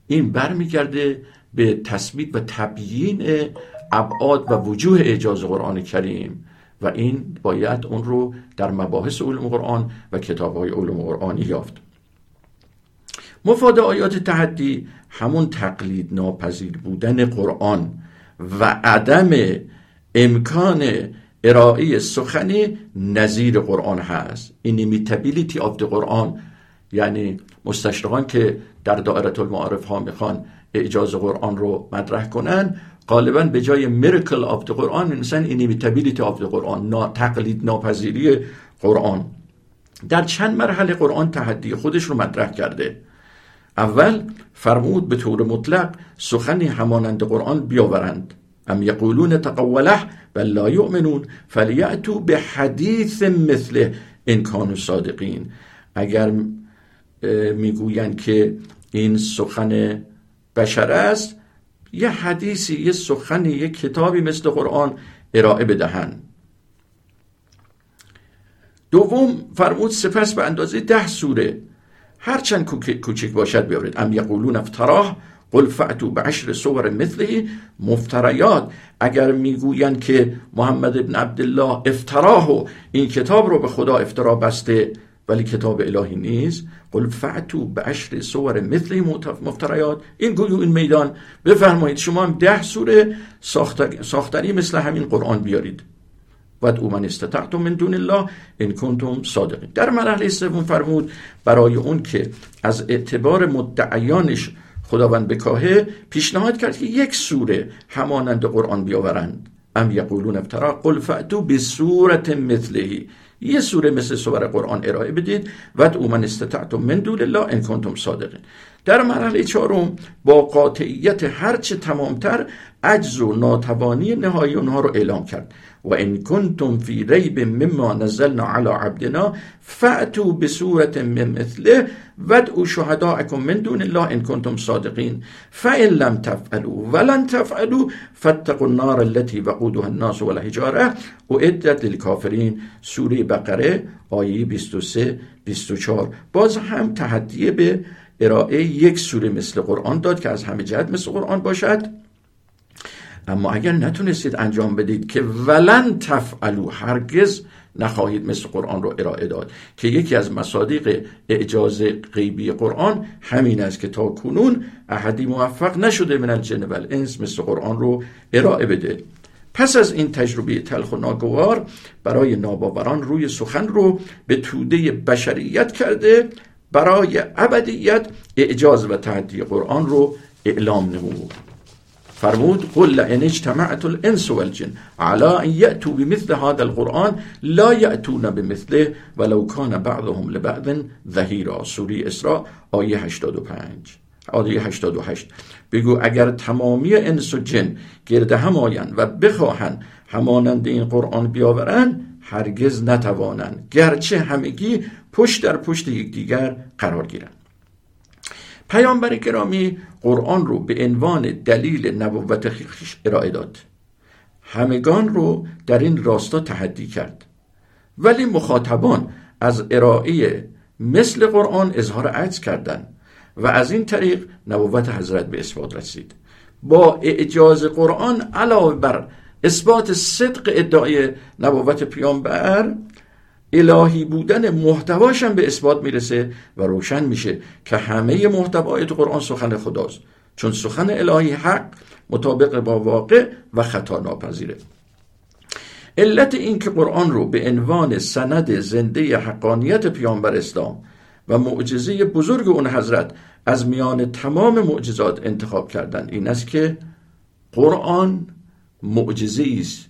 این برمیگرده به تثبیت و تبیین ابعاد و وجوه اعجاز قرآن کریم و این باید اون رو در مباحث علوم قرآن و کتاب های علوم قرآنی یافت. مفاد آیات تحدی همون تقلید ناپذیر بودن قرآن و عدم امکان ارائه سخنی نظیر قرآن هست. Inimitability of the قرآن یعنی مستشرقان که در دائره المعارف ها می‌خوان اعجاز قرآن رو مطرح کنن غالبا به جای Miracle of Quran می inimitability of Quran نا تقلید ناپذیری قرآن. در چند مرحله قرآن تحدی خودش رو مطرح کرده. اول فرمود به طور مطلق سخنی همانند قرآن بیاورند. ام یقولون تقوله بل لا یؤمنون فلیأتوا بحدیث مثله إن کانوا صادقین. اگر می‌گویند که این سخن بشر است. یه حدیثی یه سخنی یه کتابی مثل قرآن ارائه بدهند. دوم فرمود سپس به اندازه ده سوره هرچند کوچک باشد بیاورید. ام یقولون افتراه قل فعتو به عشر صور مثله مفتریات. اگر می‌گویند که محمد ابن عبدالله افتراه و این کتاب رو به خدا افترا بسته ولی کتاب الهی نیست. قل فعتو به عشر صور مثل مفتریات این گویو این میدان. بفرمایید شما هم ده سوره ساختنی مثل همین قرآن بیارید. و من استطعتم من دون الله ان کنتم صادقین در مرحله سوم فرمود برای اون که از اعتبار مدعیانش خداوند بکاهه پیشنهاد کرد که یک سوره همانند قرآن بیاورند. ام یقولون افترا؟ قل فعتو به صورت مثلهی. یه سوره مثل سوره قرآن ارائه بدید. و او من استطعتم من دون الله ان کنتم صادقین در مرحله چهارم با قاطعیت هرچه تمامتر عجز و ناتوانی نهایی اونها رو اعلام کرد. و ان کنتم فی ریب مما نزلنا علی عبدنا فأتوا بصورت من مثله ودعوا شهداءکم من دون الله ان کنتم صادقین فان لم تفعلوا ولن تفعلوا فاتقوا النار التي وقودها الناس والحجاره اعدت للكافرین سوره بقره آیه 23 24 باز هم تحدیه به ارائه یک سوره مثل قرآن داد که از همه جهت مثل قرآن باشد. اما اگر نتونستید انجام بدید که ولن تفعلو هرگز نخواهید مثل قرآن رو ارائه داد. که یکی از مصادیق اعجاز غیبی قرآن همین است که تا کنون احدی موفق نشده من الجن و الانس مثل قرآن رو ارائه بده. پس از این تجربه تلخ و ناگوار برای ناباوران روی سخن رو به توده بشریت کرده برای ابدیت اعجاز و تعدی قرآن رو اعلام نمود. فرمود قل لئن اجتمعت الانس والجن. على ان یأتوا بمثل هذا القرآن لا یأتون بمثله ولو كان بعضهم لبعض ظهیرا سوری اسراء آیه 85 آیه 88 بگو اگر تمامی انس و جن گرد هم آیند و بخواهند همانند این قرآن بیاورند هرگز نتوانند. گرچه همگی پشت در پشت یکدیگر قرار گیرند. پیامبر گرامی قرآن رو به عنوان دلیل نبوت خیش ارائه داد. همگان رو در این راستا تحدی کرد. ولی مخاطبان از ارائه مثل قرآن اظهار عجز کردند و از این طریق نبوت حضرت به اثبات رسید. با اعجاز قرآن علاوه بر اثبات صدق ادعای نبوت پیامبر الهی بودن محتواش هم به اثبات می‌رسه و روشن میشه که همه محتوای تو قرآن سخن خداست. چون سخن الهی حق مطابق با واقع و خطا ناپذیره. علت این که قرآن رو به عنوان سند زنده حقانیت پیامبر اسلام و معجزه بزرگ اون حضرت از میان تمام معجزات انتخاب کردن این است که قرآن معجزه است.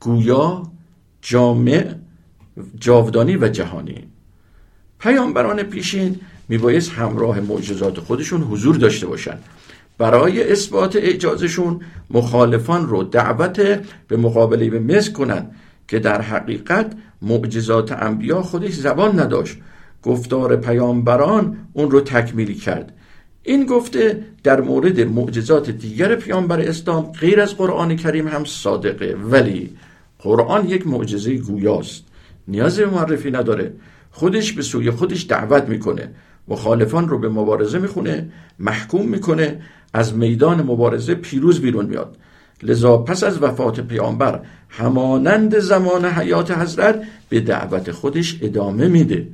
گویا جامع جاودانی و جهانی. پیامبران پیشین میبایست همراه معجزات خودشون حضور داشته باشند برای اثبات اعجازشون مخالفان رو دعوت به مقابله به مصر کنند که در حقیقت معجزات انبیا خودش زبان نداشت. گفتار پیامبران اون رو تکمیلی کرد. این گفته در مورد معجزات دیگر پیامبر اسلام غیر از قرآن کریم هم صادقه. ولی قرآن یک معجزه گویاست. نیاز به معرفی نداره. خودش به سوی خودش دعوت می‌کنه. مخالفان رو به مبارزه می‌خونه محکوم می‌کنه از میدان مبارزه پیروز بیرون میاد. لذا پس از وفات پیامبر همانند زمان حیات حضرت به دعوت خودش ادامه میده.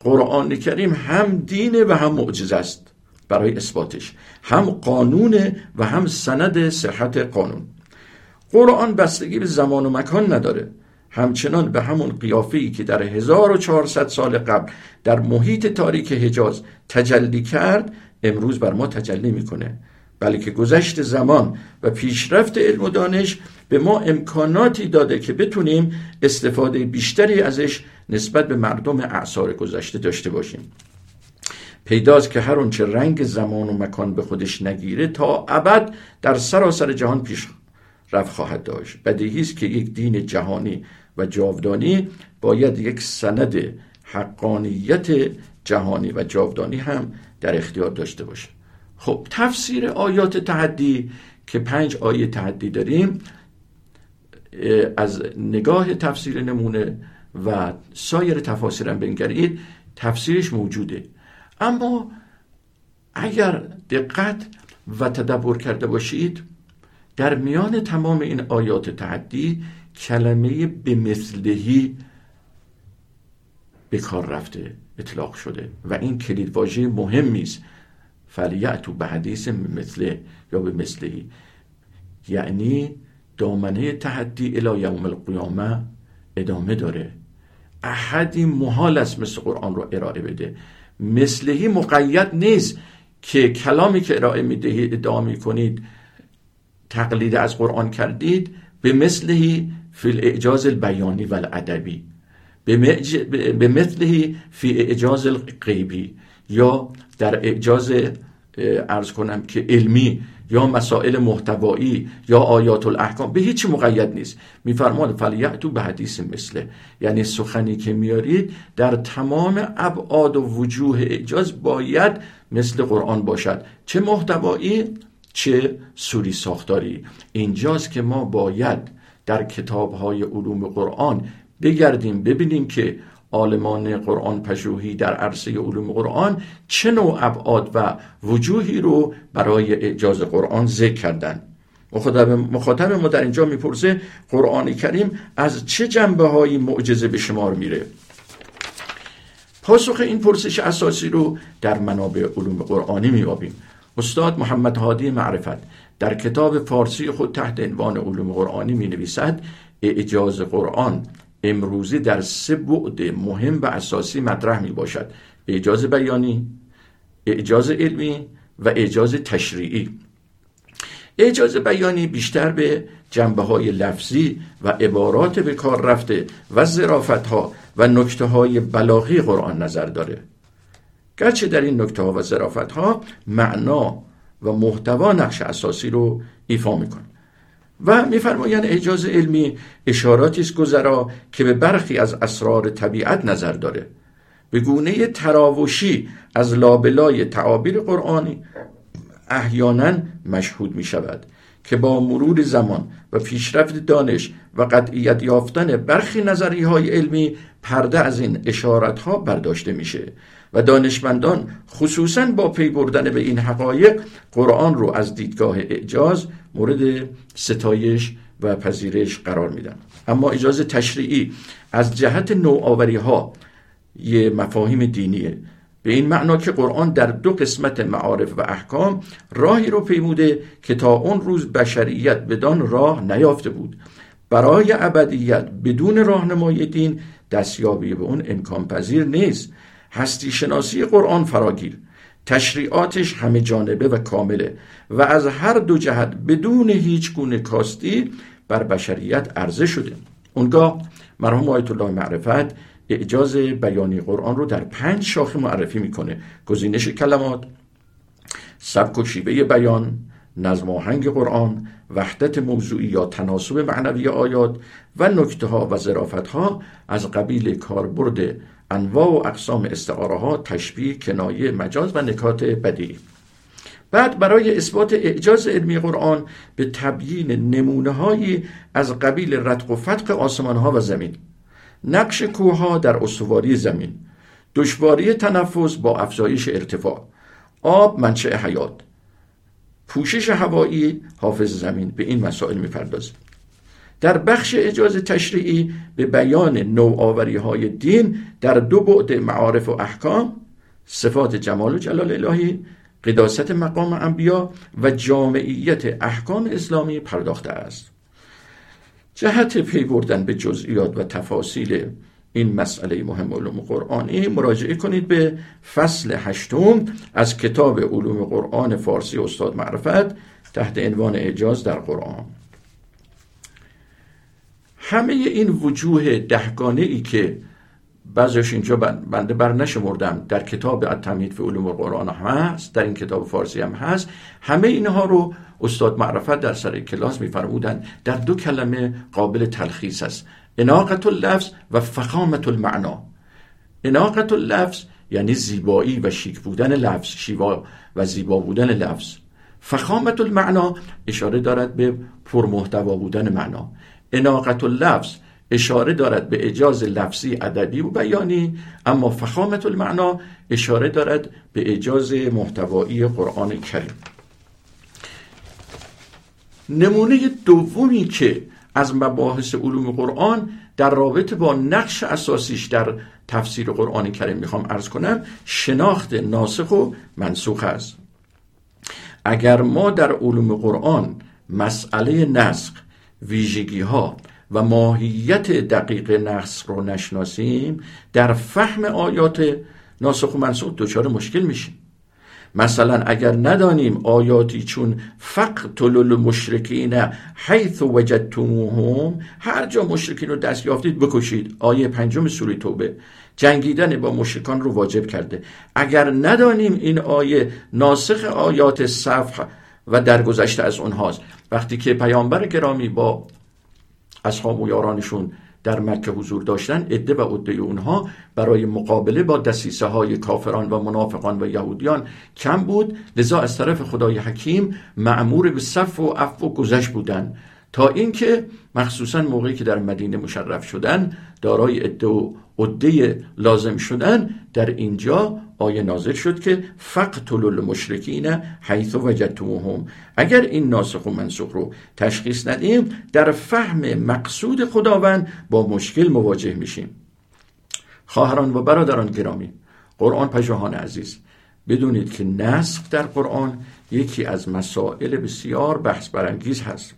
قرآن کریم هم دینه و هم معجزه است برای اثباتش. هم قانون و هم سند صحت قانون. قرآن بستگی به زمان و مکان نداره. همچنان به همون قیافه که در 1400 سال قبل در محیط تاریک حجاز تجلی کرد امروز بر ما تجلی می‌کنه. بلکه گذشت زمان و پیشرفت علم و دانش به ما امکاناتی داده که بتونیم استفاده بیشتری ازش نسبت به مردم اعثار گذشته داشته باشیم. پیداست که هر اونچه رنگ زمان و مکان به خودش نگیره تا ابد در سراسر جهان پیش رفت خواهد داشت. بدیهی است که یک دین جهانی و جاودانی باید یک سند حقانیت جهانی و جاودانی هم در اختیار داشته باشه. خب تفسیر آیات تحدی که پنج آیه تحدی داریم از نگاه تفسیر نمونه و سایر تفاسیرم بنگرید تفسیرش موجوده. اما اگر دقت و تدبر کرده باشید در میان تمام این آیات تعدی کلمه به مثلهی به کار رفته اطلاق شده و این کلید واژه مهمی است. فلیعتو به حدیث مثله یا به مثلهی. یعنی دامنه تحدی الى یوم القیامه ادامه داره. احدی محال است مثل قرآن رو ارائه بده. مثلهی مقید نیست که کلامی که ارائه می‌دهید ادعا می‌کنید تقلید از قرآن کردید به مثلهی فی الاعجاز البیانی و الادبی به مثلهی فی اعجاز الغیبی یا در اعجاز ارز کنم که علمی یا مسائل محتوایی یا آیات الاحکام. به هیچ مقید نیست. میفرماد فلیعتو به حدیث مثله. یعنی سخنی که میارید در تمام ابعاد و وجوه اعجاز باید مثل قرآن باشد. چه محتوایی چه سوری ساختاری. اینجاست که ما باید در کتاب های علوم قرآن بگردیم ببینیم که عالمان قرآن پژوهی در عرصه علوم قرآن چه نوع ابعاد و وجوهی رو برای اعجاز قرآن ذکر کردن. مخاطب ما در اینجا می‌پرسه قرآن کریم از چه جنبه های معجزه به شمار میره؟ پاسخ این پرسش اساسی رو در منابع علوم قرآنی میابیم استاد محمد هادی معرفت. در کتاب فارسی خود تحت عنوان علوم قرآنی می نویسد اعجاز قرآن امروزی در سه بعد مهم و اساسی مطرح می باشد اعجاز بیانی اعجاز علمی و اعجاز تشریعی. اعجاز بیانی بیشتر به جنبه های لفظی و عبارات به کار رفته و زرافت ها و نکته های بلاغی قرآن نظر داره. گرچه در این نکته ها و زرافت ها معنا و محتوا نقش اساسی رو ایفا می‌کنه. و میفرمایند اعجاز علمی اشاراتی است گذرا که به برخی از اسرار طبیعت نظر داره. به گونه تراوشی از لابلای تعابیر قرآنی احیانا مشهود می شود که با مرور زمان و پیشرفت دانش و قطعیت یافتن برخی نظری های علمی پرده از این اشارت ها برداشته میشه. و دانشمندان خصوصا با پی بردن به این حقایق قرآن رو از دیدگاه اعجاز مورد ستایش و پذیرش قرار میدن. اما اجازه تشریعی از جهت نوآوری ها یه مفاهیم دینیه. به این معنا که قرآن در دو قسمت معارف و احکام راهی رو پیموده که تا اون روز بشریت بدان راه نیافته بود. برای ابدیت بدون راهنمای دین دستیابی به اون امکان پذیر نیست. هستی شناسی قرآن فراگیر تشریعاتش همه جانبه و کامله و از هر دو جهت بدون هیچ گونه کاستی بر بشریت عرضه شده. اونگاه مرحوم آیت الله معرفت اعجاز بیانی قرآن رو در پنج شاخه معرفی می‌کنه. گزینش کلمات سبک و شیوه بیان نظم آهنگ قرآن وحدت موضوعی یا تناسب معنوی آیات و نکته ها و ظرافت ها از قبیل کاربرد انواع و اقسام استعاره ها تشبیه کنایه مجاز و نکات بدی. بعد برای اثبات اعجاز علمی قرآن به تبیین نمونه هایی از قبیل رتق و فتق آسمان ها و زمین. نقش کوه ها در استواری زمین. دشواری تنفس با افزایش ارتفاع. آب منشأ حیات. پوشش هوایی حافظ زمین. به این مسائل می‌پردازه در بخش اجاز تشریعی به بیان نوآوری های دین در دو بعد معارف و احکام صفات جمال و جلال الهی قداست مقام انبیا و جامعیت احکام اسلامی پرداخته است. جهت پی بردن به جزئیات و تفاصیل این مسئله مهم علوم قرآنی مراجعه کنید به فصل هشتم از کتاب علوم قرآن فارسی استاد معرفت تحت عنوان اعجاز در قرآن. همه این وجوه دهگانه ای که بعضیش اینجا بنده بر نشمردم در کتاب التمهید فی علوم قرآن هم هست در این کتاب فارسی هم هست همه اینها رو استاد معرفت در سر کلاس میفرمودند. در دو کلمه قابل تلخیص است. اناقت اللفظ و فخامت المعنا اناقت اللفظ یعنی زیبایی و شیک بودن لفظ شیوا و زیبا بودن لفظ. فخامت المعنا اشاره دارد به پرمحتوا بودن معنا. اناقت اللفظ اشاره دارد به اجاز لفظی ادبی و بیانی اما فخامت المعنا اشاره دارد به اجاز محتوایی قرآن کریم. نمونه دومی که از مباحث علوم قرآن در رابطه با نقش اساسیش در تفسیر قرآن کریم می‌خوام ارز کنم شناخت ناسخ و منسوخ است. اگر ما در علوم قرآن مسئله نسخ ویژگی ها و ماهیت دقیق نسخ رو نشناسیم در فهم آیات ناسخ و منسوخ دچار مشکل میشیم. مثلا اگر ندانیم آیاتی چون فقتل المشرکین حیث وجدتموهم هر جا مشرکین رو دست یافتید بکشید. آیه پنجم سوره توبه. جنگیدن با مشرکان رو واجب کرده. اگر ندانیم این آیه ناسخ آیات صفح و درگذشته از اونهاست. وقتی که پیامبر گرامی با اصحاب و یارانشون در مکه حضور داشتن عده و عده اونها برای مقابله با دسیسه های کافران و منافقان و یهودیان کم بود. لذا از طرف خدای حکیم معمور به صف و عفو و گذشت بودن. تا اینکه مخصوصا موقعی که در مدینه مشرف شدن دارای عده و عده لازم شدن در اینجا آیه نازل شد که فقتل المشرکین حیث وجدتموهم. اگر این ناسخ و منسوخ رو تشخیص ندیم در فهم مقصود خداوند با مشکل مواجه میشیم. خواهران و برادران گرامی قرآن پژوهان عزیز بدونید که نسخ در قرآن یکی از مسائل بسیار بحث برانگیز هست.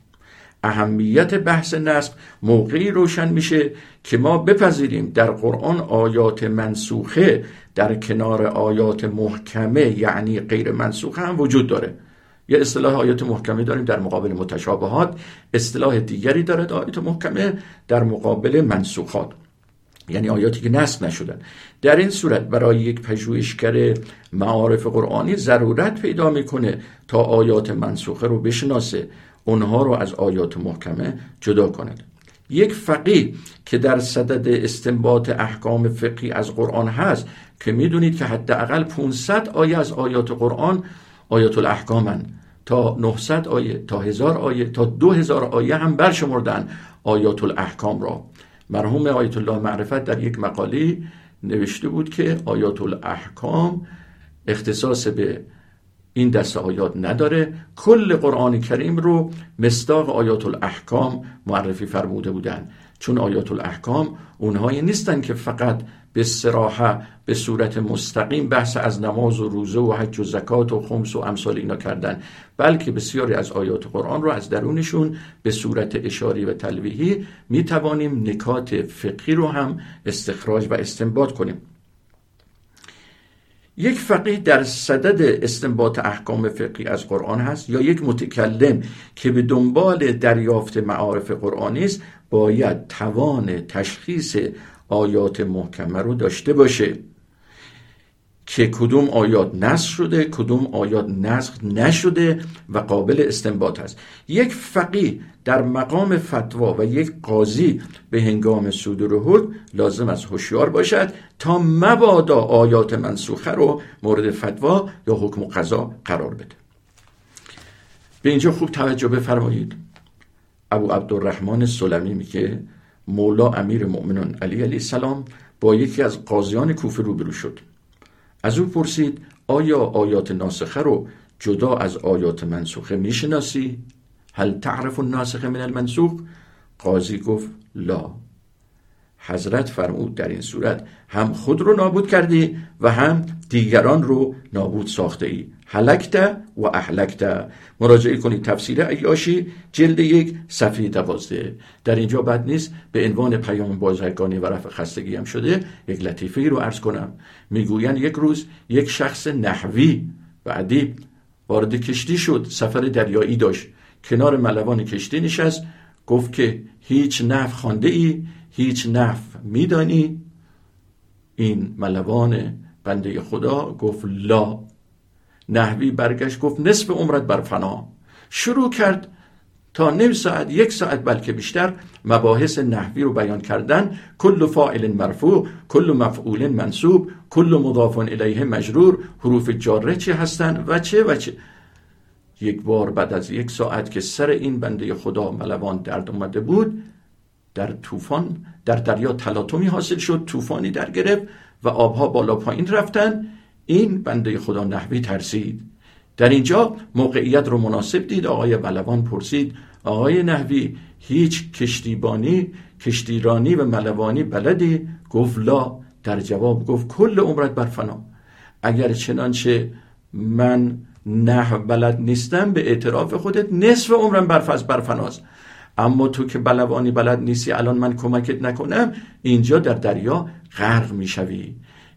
اهمیت بحث نسخ موقعی روشن میشه که ما بپذیریم در قرآن آیات منسوخه در کنار آیات محکمه یعنی غیر منسوخه هم وجود داره. یه اصطلاح آیات محکمه داریم در مقابل متشابهات اصطلاح دیگری دارد آیات محکمه در مقابل منسوخات. یعنی آیاتی که نسخ نشدن. در این صورت برای یک پژوهشگر معارف قرآنی ضرورت پیدا می‌کنه تا آیات منسوخه رو بشناسه. اونها رو از آیات محکمه جدا کند یک فقیه که در صدد استنباط احکام فقهی از قرآن هست که می‌دونید که حداقل 500 آیه از آیات قرآن آیات الاحکامن تا 900 آیه تا 1000 آیه تا 2000 آیه هم برشمردن آیات الاحکام را. مرحوم آیت الله معرفت در یک مقاله نوشته بود که آیات الاحکام اختصاص به این دست آیات نداره. کل قرآن کریم رو مستاق آیات الاحکام معرفی فرموده بودن. چون آیات الاحکام اونهایی نیستن که فقط به سراحه به صورت مستقیم بحث از نماز و روزه و حج و زکات و خمس و امثال اینا کردن بلکه بسیاری از آیات قرآن رو از درونشون به صورت اشاری و تلویحی می توانیم نکات فقهی رو هم استخراج و استنباط کنیم. یک فقیه در صدد استنباط احکام فقهی از قرآن هست یا یک متکلم که به دنبال دریافت معارف قرآنی است باید توان تشخیص آیات محکمه رو داشته باشه. که کدوم آیات نسخ شده کدوم آیات نسخ نشده و قابل استنباط است یک فقیه در مقام فتوا و یک قاضی به هنگام صدور حکم لازم از هوشیار باشد تا مبادا آیات منسوخه رو مورد فتوا یا حکم و قضا قرار بده. به اینجا خوب توجه بفرمایید. ابو عبدالرحمن سلمی میگه مولا امیر مؤمنان علی علیه السلام با یکی از قاضیان کوفه روبرو شد. از او پرسید آیا آیات ناسخه رو جدا از آیات منسوخه می‌شناسی؟ هل تعرف الناسخه من المنسوخ؟ قاضی گفت لا. حضرت فرمود در این صورت هم خود رو نابود کردی و هم دیگران رو نابود ساخته ای حلکت و احلکت مراجعه کنید تفسیر ایاشی جلد یک صفحه دوازده. در اینجا بد نیست به عنوان پیام بازرگانی و رفع خستگی هم شده یک لطیفه رو عرض کنم. می‌گویند یک روز یک شخص نحوی و ادیب وارد کشتی شد سفر دریایی داشت. کنار ملوان کشتی نشست گفت که هیچ نف خانده ای هیچ نف میدانی. این ملوان بنده خدا گفت لا. نحوی برگشت گفت نصف عمرت بر فنا. شروع کرد تا نیم ساعت یک ساعت بلکه بیشتر مباحث نحوی رو بیان کردن. کل فاعل مرفوع کل مفعول منصوب کل مضاف الیه مجرور حروف جاره چه هستند و چه و چه. یک بار بعد از یک ساعت که سر این بنده خدا ملوان درد اومده بود در طوفان در دریا تلاطمی حاصل شد طوفانی در گرفت و آبها بالا پایین رفتن. این بنده خدا نحوی ترسید. در اینجا موقعیت رو مناسب دید. آقای ملوان پرسید آقای نحوی هیچ کشتیبانی کشتیرانی و ملوانی بلدی؟ گفت لا. در جواب گفت کل عمرت بر فنا. اگر چنانچه من نه بلد نیستم به اعتراف خودت نصف عمرم برفز برفناست اما تو که بلوانی بلد نیستی الان من کمکت نکنم اینجا در دریا غرق می‌شوی.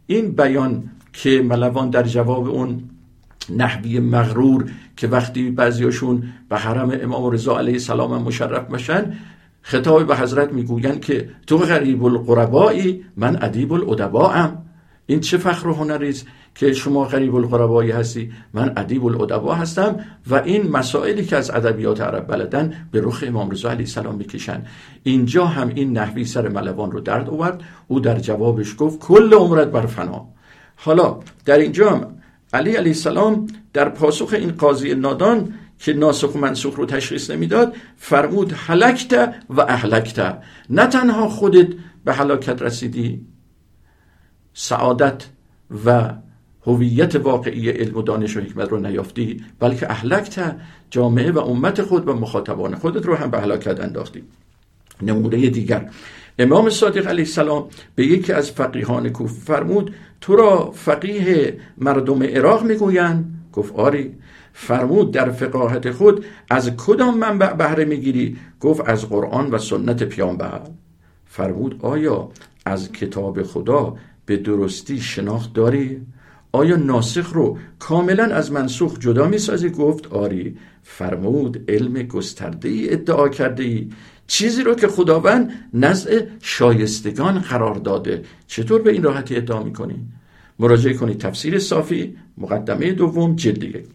این بیان که ملوان در جواب اون نحوی مغرور که وقتی بعضیاشون به حرم امام رضا علیه السلام مشرف بشن خطاب به حضرت می‌گویند که تو غریب القربایی من ادیب الادباام این چه فخر و هنری است که شما غریب القربایی هستی؟ من ادیب الادبا هستم و این مسائلی که از ادبیات عرب بلدن به رخ امام رضا علیه السلام بکشن اینجا هم این نحوی سر ملوان رو درد آورد. او در جوابش گفت کل عمرت بر فنا. حالا در اینجا هم علی علیه السلام در پاسخ این قاضی نادان که ناسخ و منسوخ رو تشخیص نمی‌داد فرمود حلکت و اهلکت. نه تنها خودت به هلاکت رسیدی سعادت و هویت واقعی علم و دانش و حکمت رو نیافتی بلکه اهلکت جامعه و امت خود و مخاطبان خودت رو هم به هلاکت انداختی. نمونه دیگر امام صادق علیه السلام به یکی از فقیهان کوفه فرمود تو را فقیه مردم عراق می‌گویند؟ گفت آری. فرمود در فقاهت خود از کدام منبع بهره می‌گیری؟ گفت از قرآن و سنت پیامبر. فرمود آیا از کتاب خدا به درستی شناخت داری؟ آیا ناسخ رو کاملا از منسوخ جدا می‌سازی؟ گفت آری. فرمود علم گسترده ای ادعا کرده ای. چیزی رو که خداوند نزد شایستگان قرار داده. چطور به این راحتی ادعا می‌کنی؟ مراجعه کنید. تفسیر صافی. مقدمه دوم جلد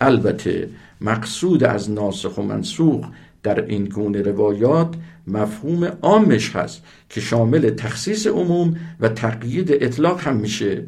البته مقصود از ناسخ و منسوخ در این گونه روایات مفهوم عامش هست که شامل تخصیص عموم و تقیید اطلاق هم میشه.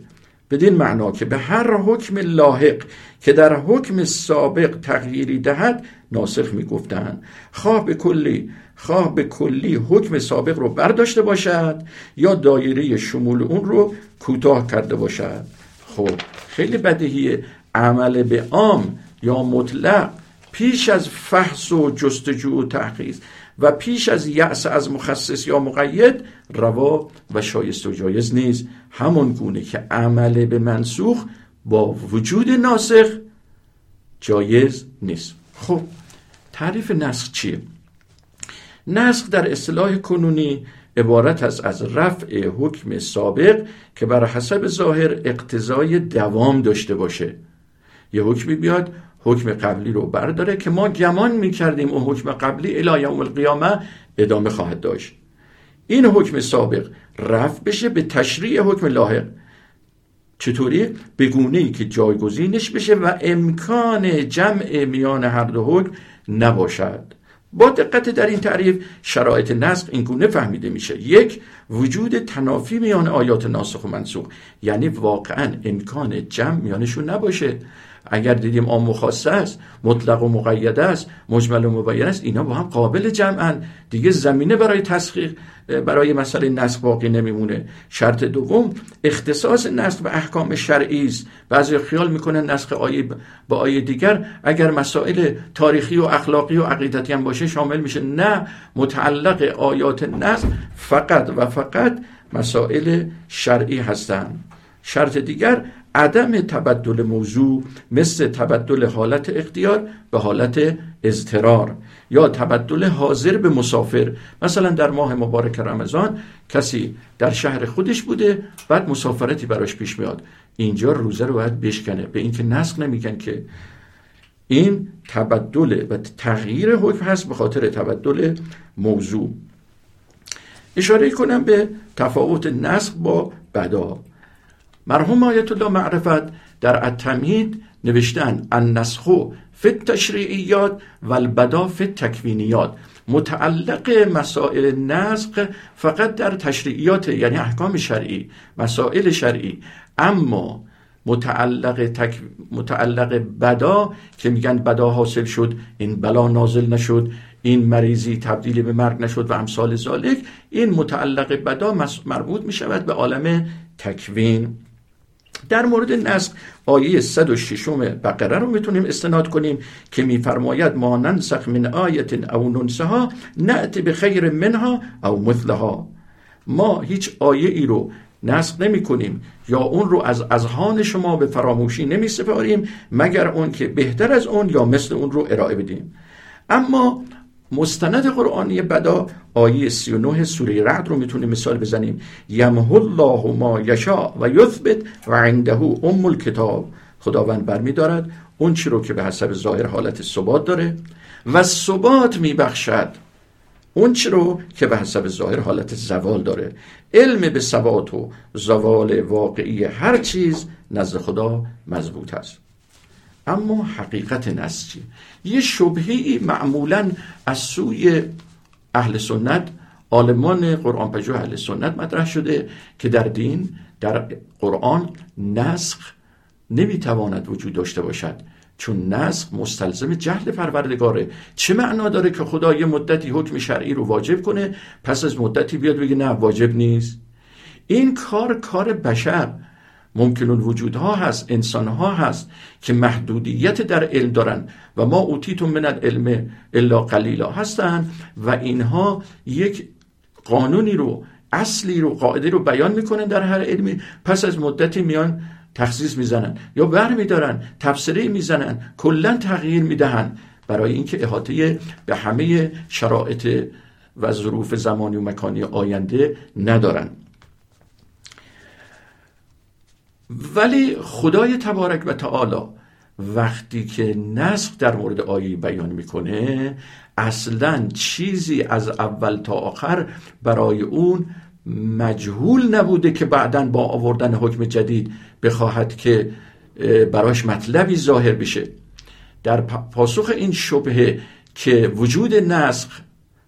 بدین معنا که به هر حکم لاحق که در حکم سابق تغییری دهد ناسخ می‌گفتند. خواه به کلی خواه به کلی حکم سابق رو برداشته باشد یا دایره شمول اون رو کوتاه کرده باشد. خب خیلی بدهی عمل به عام یا مطلق پیش از فحص و جستجو و تحقیق و پیش از یأس از مخصص یا مقید روا و شایست و جایز نیست. همون گونه که عمل به منسوخ با وجود ناسخ جایز نیست. خب تعریف نسخ چیه؟ نسخ در اصطلاح کنونی عبارت است از رفع حکم سابق که بر حسب ظاهر اقتضای دوام داشته باشه. یه حکمی بیاد حکم قبلی رو برداره که ما گمان می‌کردیم اون حکم قبلی الی یوم القیامه ادامه خواهد داشت. این حکم سابق رفع بشه به تشریع حکم لاحق. چطوری؟ به گونه ای که جایگزینش بشه و امکان جمع میان هر دو حکم نباشد. با دقت در این تعریف شرایط نسخ این گونه فهمیده میشه. یک وجود تنافی میان آیات ناسخ و منسوخ. یعنی واقعا امکان جمع میانشون نباشه. اگر دیدیم عام خاصه است مطلق و مقید است مجمل و مبین است اینا با هم قابل جمعن. دیگه زمینه برای تسخیق برای مسئله نسخ باقی نمیمونه. شرط دوم اختصاص نسخ به احکام شرعی است. بعضی خیال می‌کنن نسخ آیه با آیه دیگر اگر مسائل تاریخی و اخلاقی و عقیدتی هم باشه شامل میشه. نه متعلق آیات نسخ فقط و فقط مسائل شرعی هستند شرط دیگر عدم تبدل موضوع مثل تبدل حالت اختیار به حالت اضطرار یا تبدل حاضر به مسافر. مثلا در ماه مبارک رمضان کسی در شهر خودش بوده بعد مسافرتی براش پیش میاد. اینجا روزه رو باید بشکنه. به اینکه نسخ نمیگن که این تبدل و تغییر حکم هست به خاطر تبدل موضوع. اشاره کنم به تفاوت نسخ با بدا. مرحوم آیت الله معرفت در التمهید نوشتن النسخو فی التشریعیات و البدا فی التکوینیات. متعلق مسائل نسخ فقط در تشریعیات یعنی احکام شرعی مسائل شرعی. اما متعلق, تک... متعلق بدا که میگن بدا حاصل شد این بلا نازل نشد این مریضی تبدیل به مرگ نشد و امثال ذالک این متعلق بدا مربوط می شود به عالم تکوین. در مورد نسخ آیه 106 بقره رو می‌تونیم استناد کنیم که میفرماید ما ننسخ من آیت او ننسها نعت به خیر منها او مثلها. ما هیچ آیه ای رو نسخ نمی کنیم یا اون رو از اذهان شما به فراموشی نمی سپاریم مگر اون که بهتر از اون یا مثل اون رو ارائه بدیم. اما مستند قرآنی بدا آیه 39 سوره رعد رو می‌تونیم مثال بزنیم. یمه الله ما یشا و یثبت و عنده ام الکتاب. خداوند برمیدارد. اون چی رو که به حسب ظاهر حالت ثبات داره و ثبات میبخشد. اون چی رو که به حسب ظاهر حالت زوال داره. علم به ثبات و زوال واقعی هر چیز نزد خدا مضبوط است. اما حقیقت نسخ چیه یه شبهی معمولا از سوی اهل سنت آلمان قرآن پژوه اهل سنت مطرح شده که در دین در قرآن نسخ نمی‌تواند وجود داشته باشد چون نسخ مستلزم جهل پروردگاره. چه معنا داره که خدا یه مدتی حکم شرعی رو واجب کنه پس از مدتی بیاد بگه نه واجب نیست؟ این کار کار بشر. ممکن وجودها هست انسانها هست که محدودیت در علم دارن و ما اوتیتون من العلم الا قلیلا هستن و اینها یک قانونی رو اصلی رو قاعده رو بیان می‌کنن در هر علمی. پس از مدتی میان تخصیص می‌زنن یا بر میدارن تفسیری می‌زنن کلا تغییر می‌دهن برای اینکه احاطه به همه شرایط و ظروف زمانی و مکانی آینده ندارن. ولی خدای تبارک و تعالی وقتی که نسخ در مورد آیه بیان می‌کنه اصلا چیزی از اول تا آخر برای اون مجهول نبوده که بعدا با آوردن حکم جدید بخواهد که براش مطلبی ظاهر بشه. در پاسخ این شبهه که وجود نسخ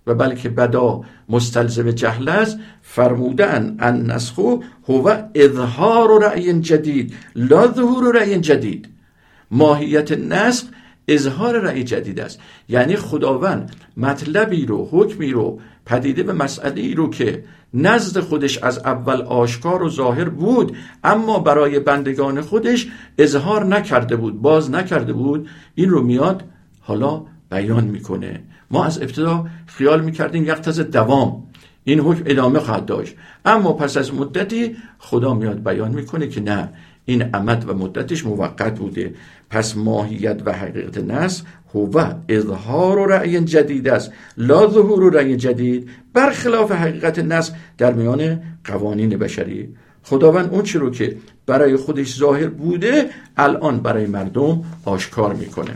و بلکه بدا مستلزم جهل است فرمودن ان نسخو هو اظهار رأی جدید لا ظهور رأی جدید. ماهیت نسخ اظهار رأی جدید است. یعنی خداوند مطلبی رو حکمی رو پدیده به مسئله ای رو که نزد خودش از اول آشکار و ظاهر بود اما برای بندگان خودش اظهار نکرده بود باز نکرده بود این رو میاد حالا بیان می‌کنه. ما از ابتدا خیال می‌کردیم یک تز دوام این حکم ادامه خواهد داشت. اما پس از مدتی خدا میاد بیان می‌کنه که نه این امد و مدتش موقت بوده. پس ماهیت و حقیقت نص هو اظهار و رأی جدید است. لا ظهور و رأی جدید. برخلاف حقیقت نص در میان قوانین بشری. خداوند اون چی رو که برای خودش ظاهر بوده الان برای مردم آشکار می‌کنه.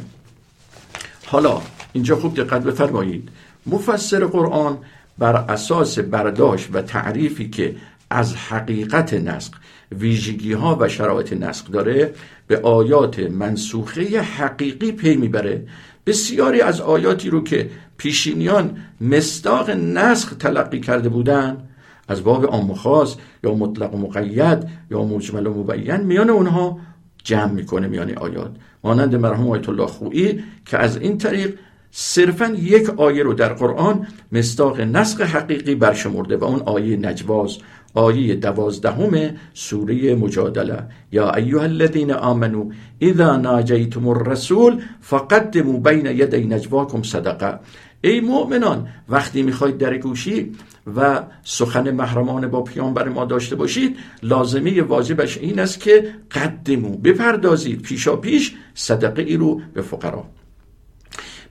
حالا اینجا خوب دقت بفرمایید. مفسر قرآن بر اساس برداشت و تعریفی که از حقیقت نسخ ویژگی ها و شرایط نسخ داره به آیات منسوخه حقیقی پی می‌بره. بسیاری از آیاتی رو که پیشینیان مستاق نسخ تلقی کرده بودند از باب عام خاص یا مطلق و مقید یا مجمل و مبین میان اونها جمع می‌کنه میان آیات. مانند مرحوم آیت الله خویی که از این طریق صرفا یک آیه رو در قرآن مستاق نسق حقیقی برشمرده و اون آیه نجواز آیه دوازدهم سوره مجادله. یا ایها الذین آمنو اذا ناجیتم الرسول فقدموا بین یدی نجواکم صدقه. ای مؤمنان وقتی می‌خواید در گوشی و سخن محرمانه با پیامبر ما داشته باشید لازمه واجبش این است که قدمو بپردازید. پیشا پیش صدقه ای رو به فقرا.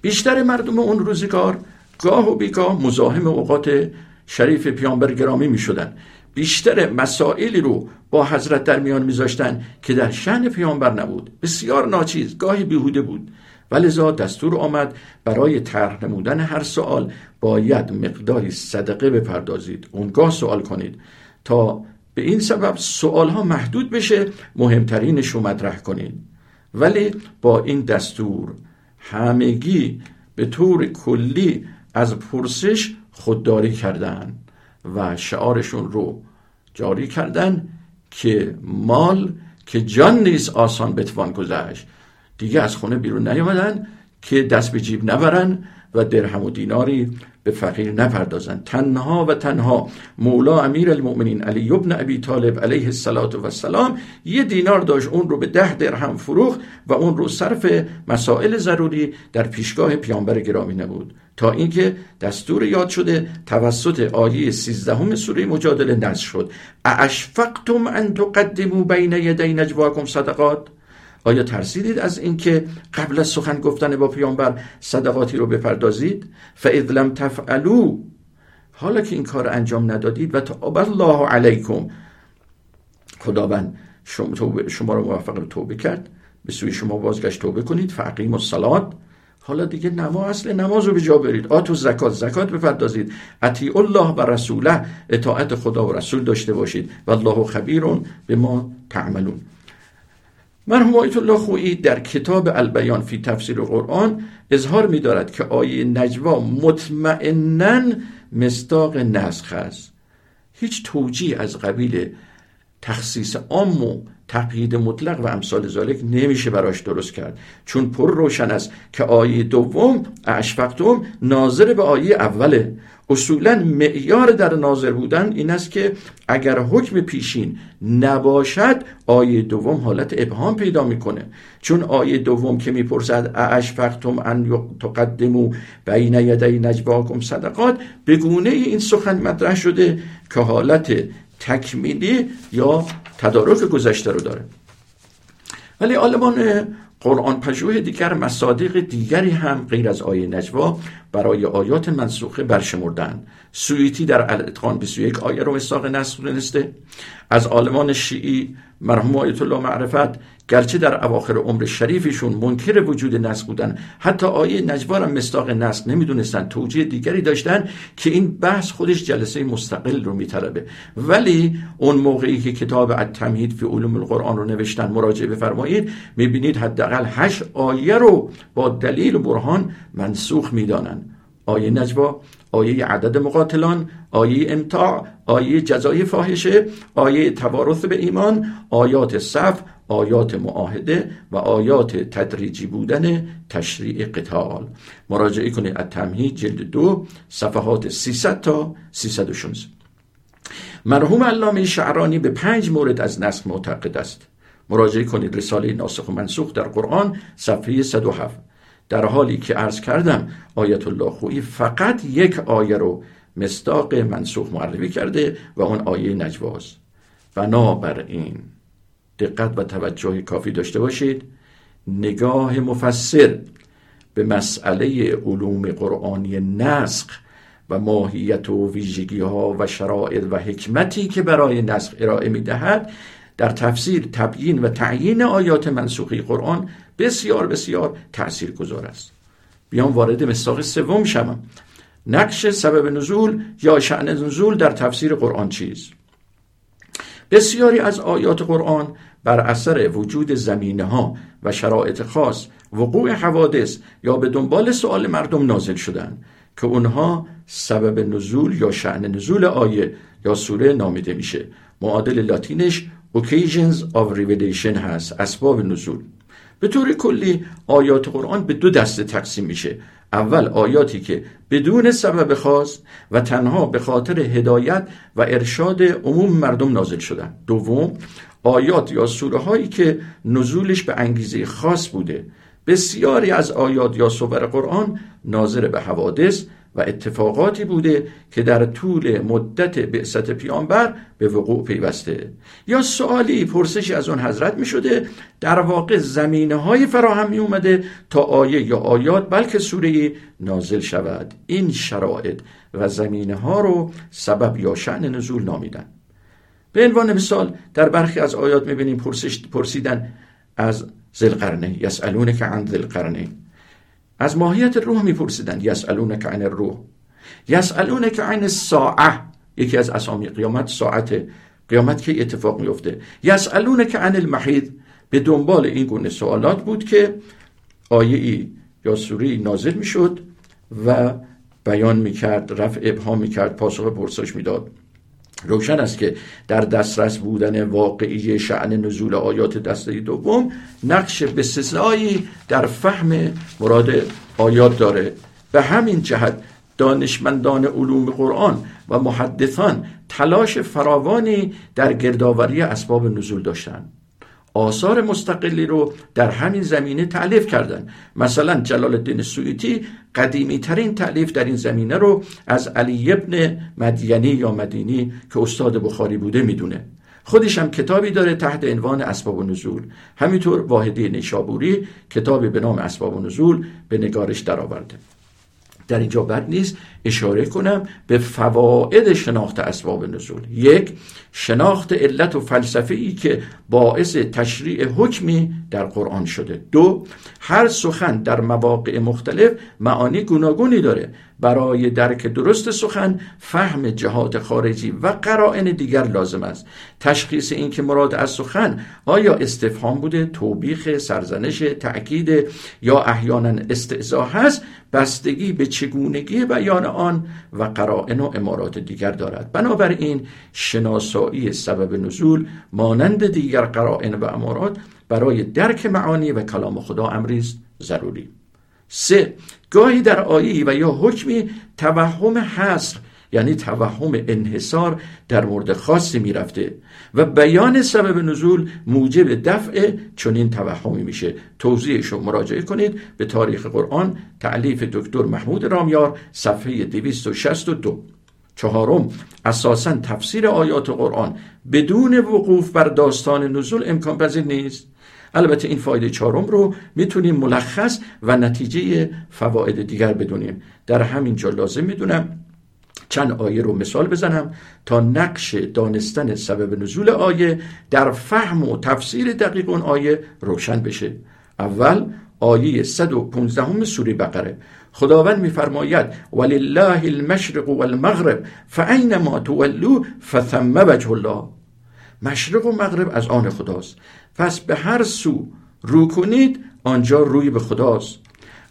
بیشتر مردم اون روزگار گاه و بیگاه مزاحم اوقات شریف پیامبر گرامی می شدن بیشتر مسائلی رو با حضرت در میان میذاشتن که در شن پیامبر نبود. بسیار ناچیز گاهی بیهوده بود. ولذا دستور آمد برای طرح نمودن هر سوال باید مقداری صدقه بپردازید. اونگاه سوال کنید. تا به این سبب سوال ها محدود بشه مهمترینش رو مطرح کنید. ولی با این دستور همگی به طور کلی از پرسش خودداری کردن و شعارشون رو جاری کردن که مال که جان نیست آسان بتوان گذشت. دیگه از خونه بیرون نیامدن که دست به جیب نبرن و درهم و دیناری به فقیر نپردازن تنها و تنها مولا امیر المؤمنین علی ابن ابی طالب علیه السلام یه دینار داشت. اون رو به ده درهم فروخت و اون رو صرف مسائل ضروری در پیشگاه پیامبر گرامی نبود. تا اینکه دستور یاد شده توسط آیه 13 سوره مجادله نزد شد. اشفقتم ان تقدموا بین یدی نجواکم صدقات؟ آیا ترسیدید از اینکه قبل از سخن گفتن با پیامبر صدقاتی رو بپردازید؟ فاذ لم تفعلوا. حالا که این کار انجام ندادید و تاب الله علیکم. خداوند شما, شما رو موفق به توبه کرد. به سوی شما بازگشت توبه کنید. فقیم و حالا دیگه نما اصل نماز رو به جا برید. آتو زکات زکات بپردازید. اطیع الله و رسوله. اطاعت خدا و رسول داشته باشید. و الله خبیرون به ما تعملون. مرحوم آیت الله خویی در کتاب البیان فی تفسیر قرآن اظهار می دارد که آیه نجوا مطمئنا مستاق نسخ است. هیچ توجیه از قبیل تخصیص عام و تقیید مطلق و امثال ذالک نمیشه براش درست کرد. چون پر روشن است که آیه دوم اشفقتم ناظر به آیه اوله. اصولا معیار در ناظر بودن این است که اگر حکم پیشین نباشد آیه دوم حالت ابهام پیدا می‌کنه. چون آیه دوم که می‌پرسد اشفقتم ان تقدمو بین یدی نجواکم صدقات؟ به گونه این سخن مطرح شده که حالت تکمیلی یا تدارک گذشته رو داره. ولی آلمان قرآن پژوه دیگر مصادیق دیگری هم غیر از آیه نجوا برای آیات منسوخه برشمردن سویتی در الاتقان 21 آیه رو مستاق نسخ دونسته از آلمان شیعی مرحوم آیت الله معرفت گرچه در اواخر عمر شریفشون منکر وجود نسخ بودن حتی آیه نجوا را مستاق نسخ نمی‌دونستن توجیه دیگری داشتن که این بحث خودش جلسه مستقل رو میطلبه. ولی اون موقعی که کتاب التمهید فی علوم القرآن رو نوشتن مراجعه بفرمایید می‌بینید حداقل هشت آیه رو با دلیل و برهان منسوخ می‌دانن. آیه نجوا آیه عدد مقاتلان آیه امتاع آیه جزای فاحشه آیه توارث به ایمان آیات صف آیات معاهده و آیات تدریجی بودن تشریع قتال. مراجعه کنید از تمهید جلد دو صفحات 300 تا 316 مرحوم علامه شعرانی به پنج مورد از نسخ معتقد است. مراجعه کنید رساله ناسخ و منسوخ در قرآن صفحه 107 در حالی که عرض کردم آیت الله خویی فقط یک آیه رو مستاق منسوخ معرفی کرده و اون آیه نجواز. بنابراین دقت و توجه کافی داشته باشید. نگاه مفسر به مسئله علوم قرآنی نسخ و ماهیت و ویژگی ها و شرایط و حکمتی که برای نسخ ارائه می دهد در تفسیر تبیین و تعیین آیات منسوخی قرآن بسیار بسیار تأثیر گذار است. بیام وارد مستاق سوم شوم. نقش سبب نزول یا شعن نزول در تفسیر قرآن چیز بسیاری از آیات قرآن بر اثر وجود زمینه ها و شرایط خاص وقوع حوادث یا به دنبال سوال مردم نازل شدند که اونها سبب نزول یا شعن نزول آیه یا سوره نامیده میشه. معادل لاتینش occasions of revelation هست اسباب نزول. به طور کلی آیات قرآن به دو دسته تقسیم میشه. اول آیاتی که بدون سبب خاص و تنها به خاطر هدایت و ارشاد عموم مردم نازل شدن. دوم آیات یا سوره هایی که نزولش به انگیزه خاص بوده. بسیاری از آیات یا سور قرآن ناظر به حوادث و اتفاقاتی بوده که در طول مدت بعثت پیامبر به وقوع پیوسته. یا سوالی پرسشی از اون حضرت می شده در واقع زمینه های فراهم می اومده تا آیه یا آیات بلکه سوره نازل شود. این شرایط و زمینه ها رو سبب یا شعن نزول نامیدن. به عنوان مثال در برخی از آیات می‌بینیم پرسش پرسیدن از زلقرنه یسالون که عن زلقرنه از ماهیت روح میپرسیدن یسالون که عن الروح. یسالون که عن الساعه. یکی از اسامی قیامت ساعت قیامت که اتفاق میفته یسالون که عن المحید به دنبال این گونه سوالات بود که آیه ای یا سوری نازل می‌شد و بیان می‌کرد رفع ابهام می‌کرد پاسخ پرسش می‌داد. روشن است که در دسترس بودن واقعی شعن نزول آیات دسته دوم نقش بسزایی در فهم مراد آیات داره. به همین جهت دانشمندان علوم قرآن و محدثان تلاش فراوانی در گردآوری اسباب نزول داشتند. آثار مستقلی رو در همین زمینه تعلیف کردن. مثلا جلال الدین سویتی قدیمی ترین تعلیف در این زمینه رو از علی ابن مدینی یا مدینی که استاد بخاری بوده می‌دونه. خودش هم کتابی داره تحت عنوان اسباب و نزول. همینطور واحدی نیشابوری کتابی به نام اسباب و نزول به نگارش درآورده. در اینجا بد نیست اشاره کنم به فواید شناخت اسباب نزول. یک شناخت علت و فلسفه ای که باعث تشریع حکمی در قرآن شده. دو هر سخن در مواقع مختلف معانی گوناگونی داره. برای درک درست سخن فهم جهات خارجی و قرائن دیگر لازم است. تشخیص این که مراد از سخن آیا استفهام بوده توبیخ سرزنش تأکید یا احیانا استعزا هست بستگی به چگونگی بیان آن و قرائن و امارات دیگر دارد. بنابراین شناسایی سبب نزول مانند دیگر قرائن و امارات برای درک معانی و کلام خدا امریز ضروری. سه. گاهی در آیه و یا حکمی توهم حصر یعنی توهم انحصار در مورد خاصی می‌رفته و بیان سبب نزول موجب دفع چنین توهمی میشه. توضیحش رو مراجعه کنید به تاریخ قرآن تعلیف دکتر محمود رامیار صفحه 262 چهارم اساسا تفسیر آیات قرآن بدون وقوف بر داستان نزول امکان پذیر نیست. البته این فایده چهارم رو می‌تونیم ملخص و نتیجه فواید دیگر بدونیم. در همین جا لازم می‌دونم چند آیه رو مثال بزنم تا نقش دانستن سبب نزول آیه در فهم و تفسیر دقیق اون آیه روشن بشه. اول آیه 115 سوره بقره. خداوند میفرماید ولله المشرق والمغرب فاینما تولوا فثم وجه الله. مشرق و مغرب از آن خداست. پس به هر سو رو کنید آنجا روی به خداست.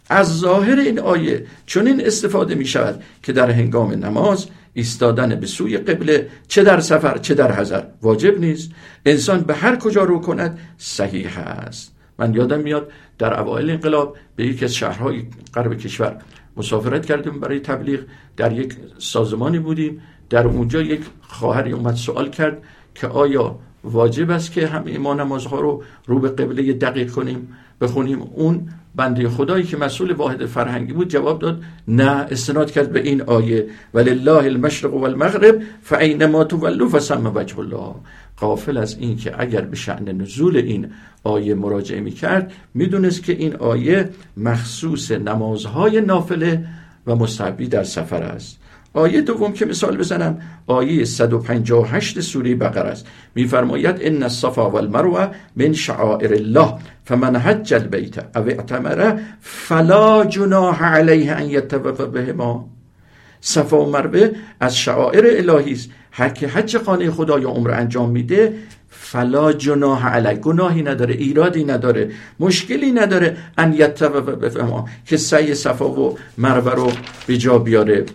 از ظاهر این آیه چون این استفاده می شود که در هنگام نماز ایستادن به سوی قبله چه در سفر چه در حضر واجب نیست. انسان به هر کجا رو کند صحیح است. من یادم میاد در اوایل انقلاب به یکی از شهرهای غرب کشور مسافرت کردیم برای تبلیغ. در یک سازمانی بودیم. در اونجا یک خواهری اومد سوال کرد که آیا واجب است که همه ما نمازها رو رو به قبله دقیق کنیم بخونیم. اون بنده خدایی که مسئول واحد فرهنگی بود جواب داد نه استناد کرد به این آیه. ولله المشرق والمغرب فاینما تولوا فسم وجه الله. قافل از این که اگر به شعن نزول این آیه مراجعه می کرد می‌دونست که این آیه مخصوص نمازهای نافله و مستحبی در سفر است. آیه دوم که مثال بزنم آیه 158 سوره بقره است. میفرماید ان الصفا والمروه من شعائر الله فمن حج البيت او اعتمر فلا جناح عليه ان يتوف بهما. صفا و مروه از شعائر الهی است. هر که حج خانه خدا یا عمر انجام میده فلا جناح علی گناهی نداره ایرادی نداره مشکلی نداره ان یتوف بهما که سعی صفا و مروه رو به جا بیاره.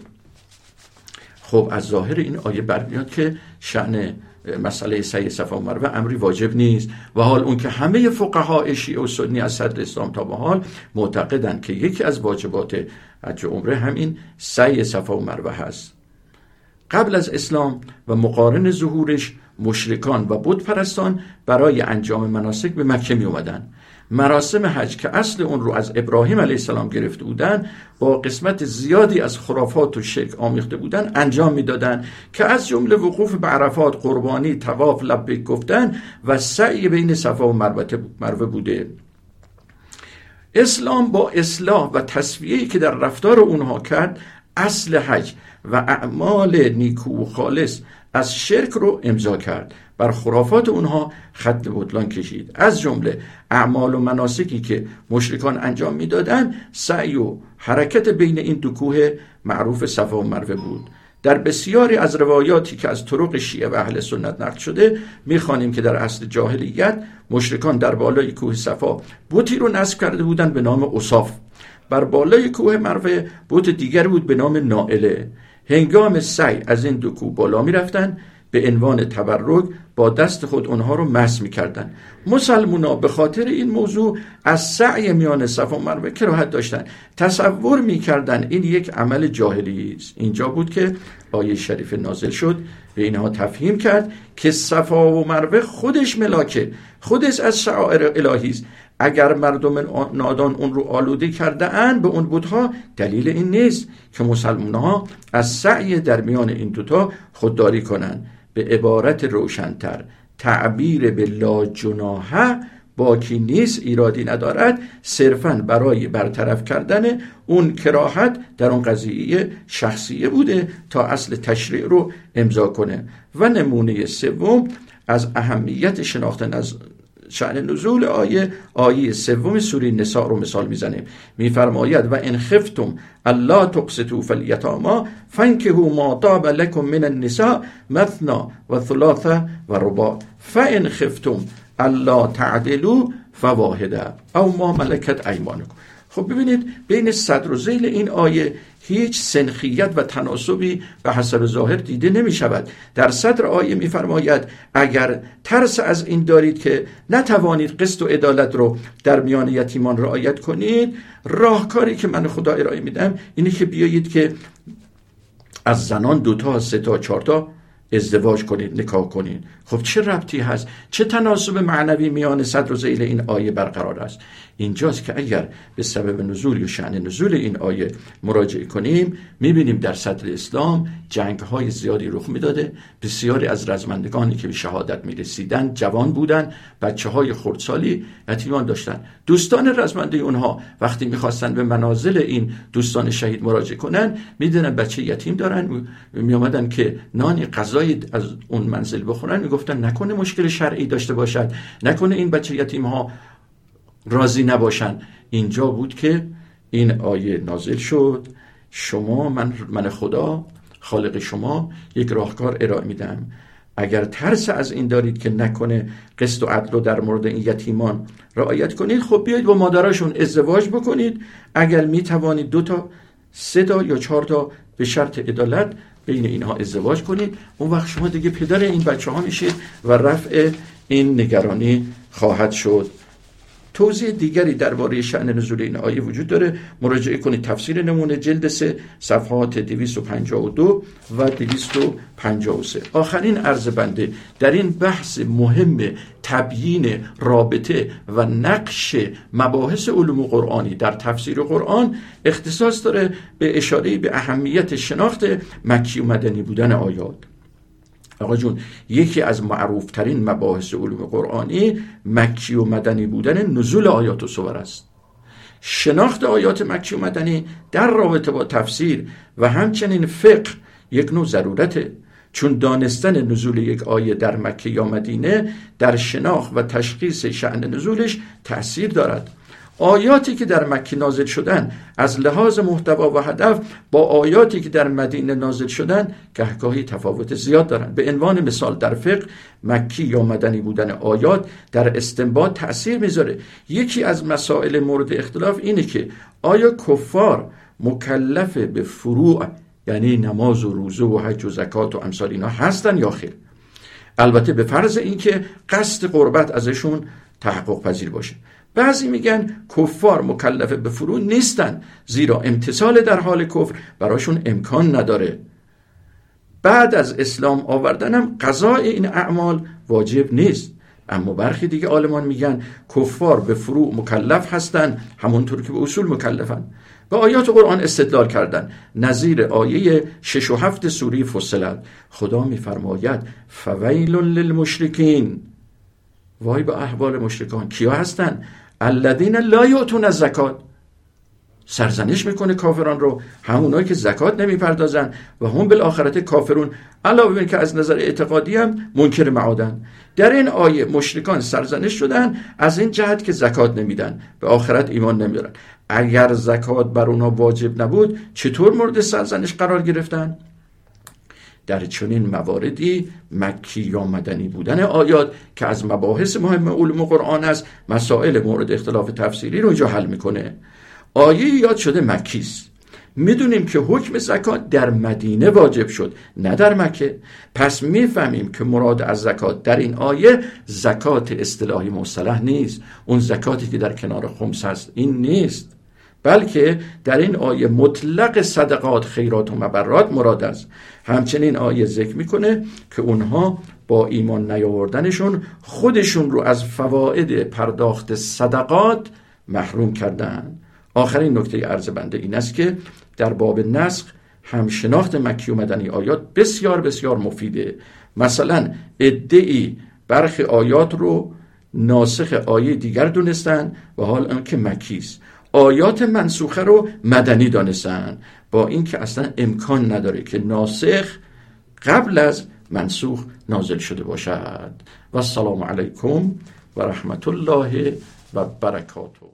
خب از ظاهر این آیه برمیاد که شعن مسئله سعی صفا و مروه امری واجب نیست. و حال اون که همه فقها شیعه و سنی از صدر اسلام تا به حال معتقدند که یکی از واجبات حج عمره همین سعی صفا و مروه هست. قبل از اسلام و مقارن ظهورش مشرکان و بود پرستان برای انجام مناسک به مکه می اومدن مراسم حج که اصل اون رو از ابراهیم علیه السلام گرفته بودن با قسمت زیادی از خرافات و شرک آمیخته بودن انجام می‌دادند که از جمله وقوف به عرفات قربانی تواف لبیک گفتن و سعی بین صفا و مروه بوده. اسلام با اصلاح و تصویهی که در رفتار اونها کرد اصل حج و اعمال نیکو و خالص از شرک رو امضا کرد. بر خرافات اونها خط بطلان کشید. از جمله اعمال و مناسکی که مشرکان انجام می‌دادند سعی و حرکت بین این دو کوه معروف صفا و مروه بود. در بسیاری از روایاتی که از طرق شیعه و اهل سنت نقل شده می‌خوانیم که در اصل جاهلیت مشرکان در بالای کوه صفا بوتی رو نصب کرده بودند به نام اصاف بر بالای کوه مروه بوت دیگر بود به نام نائله. هنگام سعی از این دو کوه بالا می‌رفتند به عنوان تبرک با دست خود اونها رو مس می‌کردن مسلمونا به خاطر این موضوع از سعی میان صفا و مروه کراهت داشتن تصور می‌کردن این یک عمل جاهلی است. اینجا بود که آیه شریف نازل شد به اینها تفهیم کرد که صفا و مروه خودش ملاکه خودش از شعائر الهی است. اگر مردم نادان اون رو آلوده کرده اند به اون بودها دلیل این نیست که مسلمان ها از سعی در میان این دوتا خودداری کنند. به عبارت روشنتر تعبیر به لا جناحه باکی نیست ایرادی ندارد صرفا برای برطرف کردن اون کراهت در اون قضیه شخصیه بوده تا اصل تشریع رو امضا کنه. و نمونه سوم از اهمیت شناختن از شعن نزول آیه آیه سوم سوره نساء رو مثال می‌زنیم. میفرماید و ان خفتم الله تقسطوا فی الیتاما فانکحوا ما طاب لكم من النساء مثنا و ثلاثه و رباع. فان خفتم الله تعدلوا فواحده او ما ملکت ایمانکم. خب ببینید بین صدر و زیل این آیه هیچ سنخیت و تناسبی به حسب ظاهر دیده نمی شود در صدر آیه میفرماید اگر ترس از این دارید که نتوانید قسط و عدالت رو در میان یتیمان رعایت کنید راهکاری که من خدا ارائه میدم اینه که بیایید که از زنان دوتا سه تا چهار تا ازدواج کنید نکاح کنید. خب چه ربطی هست؟ چه تناسب معنوی میان صدر و زیل این آیه برقرار است؟ اینجاست که اگر به سبب نزول یا شعن نزول این آیه مراجعه کنیم می‌بینیم در صدر اسلام جنگ های زیادی رخ می‌داده. بسیاری از رزمندگانی که به شهادت می‌رسیدن جوان بودن بچه های خردسالی یتیمان داشتن. دوستان رزمنده اونها وقتی می‌خواستن به منازل این دوستان شهید مراجعه کنن می‌دونن بچه یتیم دارن. میامدن که نانی غذایی از اون منزل بخورن. می‌گفتن نکنه مشکل شرعی داشته باشد. نکنه این بچه یتیم ها راضی نباشن. اینجا بود که این آیه نازل شد. شما من, من خدا خالق شما یک راهکار ارائه میدم. اگر ترس از این دارید که نکنه قسط و عدل رو در مورد این یتیمان رعایت کنید خب بیایید با مادراشون ازدواج بکنید. اگر می توانید دو تا سه تا یا چهار تا به شرط عدالت بین اینها ازدواج کنید. اون وقت شما دیگه پدر این بچه ها میشید و رفع این نگرانی خواهد شد. توضیح دیگری درباره شأن نزول این آیه وجود داره. مراجعه کنید. تفسیر نمونه جلد سه صفحات 252 و 253 آخرین عرض بنده در این بحث مهم تبیین رابطه و نقش مباحث علوم قرآنی در تفسیر قرآن اختصاص داره به اشاره به اهمیت شناخت مکی و مدنی بودن آیات. آقا جون یکی از معروفترین مباحث علوم قرآنی مکی و مدنی بودن نزول آیات و سور است. شناخت آیات مکی و مدنی در رابطه با تفسیر و همچنین فقه یک نوع ضرورته. چون دانستن نزول یک آیه در مکه یا مدینه در شناخت و تشخیص شعن نزولش تأثیر دارد. آیاتی که در مکه نازل شدن از لحاظ محتوا و هدف با آیاتی که در مدینه نازل شدن گهگاهی تفاوت زیاد دارند به عنوان مثال در فقه مکی یا مدنی بودن آیات در استنباط تأثیر می‌ذاره. یکی از مسائل مورد اختلاف اینه که آیا کفار مکلف به فروع یعنی نماز و روزه و حج و زکات و امثال اینا هستن یا خیر؟ البته به فرض اینکه قصد قربت ازشون تحقق پذیر باشه. بعضی میگن کفار مکلف به فرو نیستن زیرا امتصال در حال کفر براشون امکان نداره. بعد از اسلام آوردنم قضای این اعمال واجب نیست. اما برخی دیگه آلمان میگن کفار به فروع مکلف هستن همونطور که به اصول مکلفن. به آیات قرآن استدلال کردن. نظیر آیه شش و هفت سوری فصلت. خدا میفرماید فویل للمشرکین. وای به احوال مشرکان کیا هستن؟ الذین لا یعطون از زکات سرزنش می‌کنه کافران رو همونایی که زکات نمی‌پردازن و هم بالاخرت کافرون. علاوه بر که از نظر اعتقادی هم منکر معادن. در این آیه مشرکان سرزنش شدن از این جهت که زکات نمیدن به آخرت ایمان نمیدارن. اگر زکات بر اونها واجب نبود چطور مورد سرزنش قرار گرفتن؟ در چنین مواردی مکی یا مدنی بودن آیات که از مباحث مهم علوم قرآن است مسائل مورد اختلاف تفسیری رو اینجا حل می‌کنه. آیه یاد شده مکیست می‌دونیم که حکم زکات در مدینه واجب شد نه در مکه. پس می‌فهمیم که مراد از زکات در این آیه زکات اصطلاحی مصطلح نیست. اون زکاتی که در کنار خمس هست این نیست. بلکه در این آیه مطلق صدقات خیرات و مبرات مراد است. همچنین آیه ذکر می‌کنه که اونها با ایمان نیاوردنشون خودشون رو از فواید پرداخت صدقات محروم کردن. آخرین نکته عرض بنده این است که در باب نسخ همشناخت مکی و مدنی آیات بسیار بسیار مفیده. مثلا ادعی برخی آیات رو ناسخ آیه دیگر دونستن و حال آنکه مکیست آیات منسوخه رو مدنی دانستن. با اینکه اصلا امکان نداره که ناسخ قبل از منسوخ نازل شده باشد. و السلام علیکم و رحمت الله و برکاته.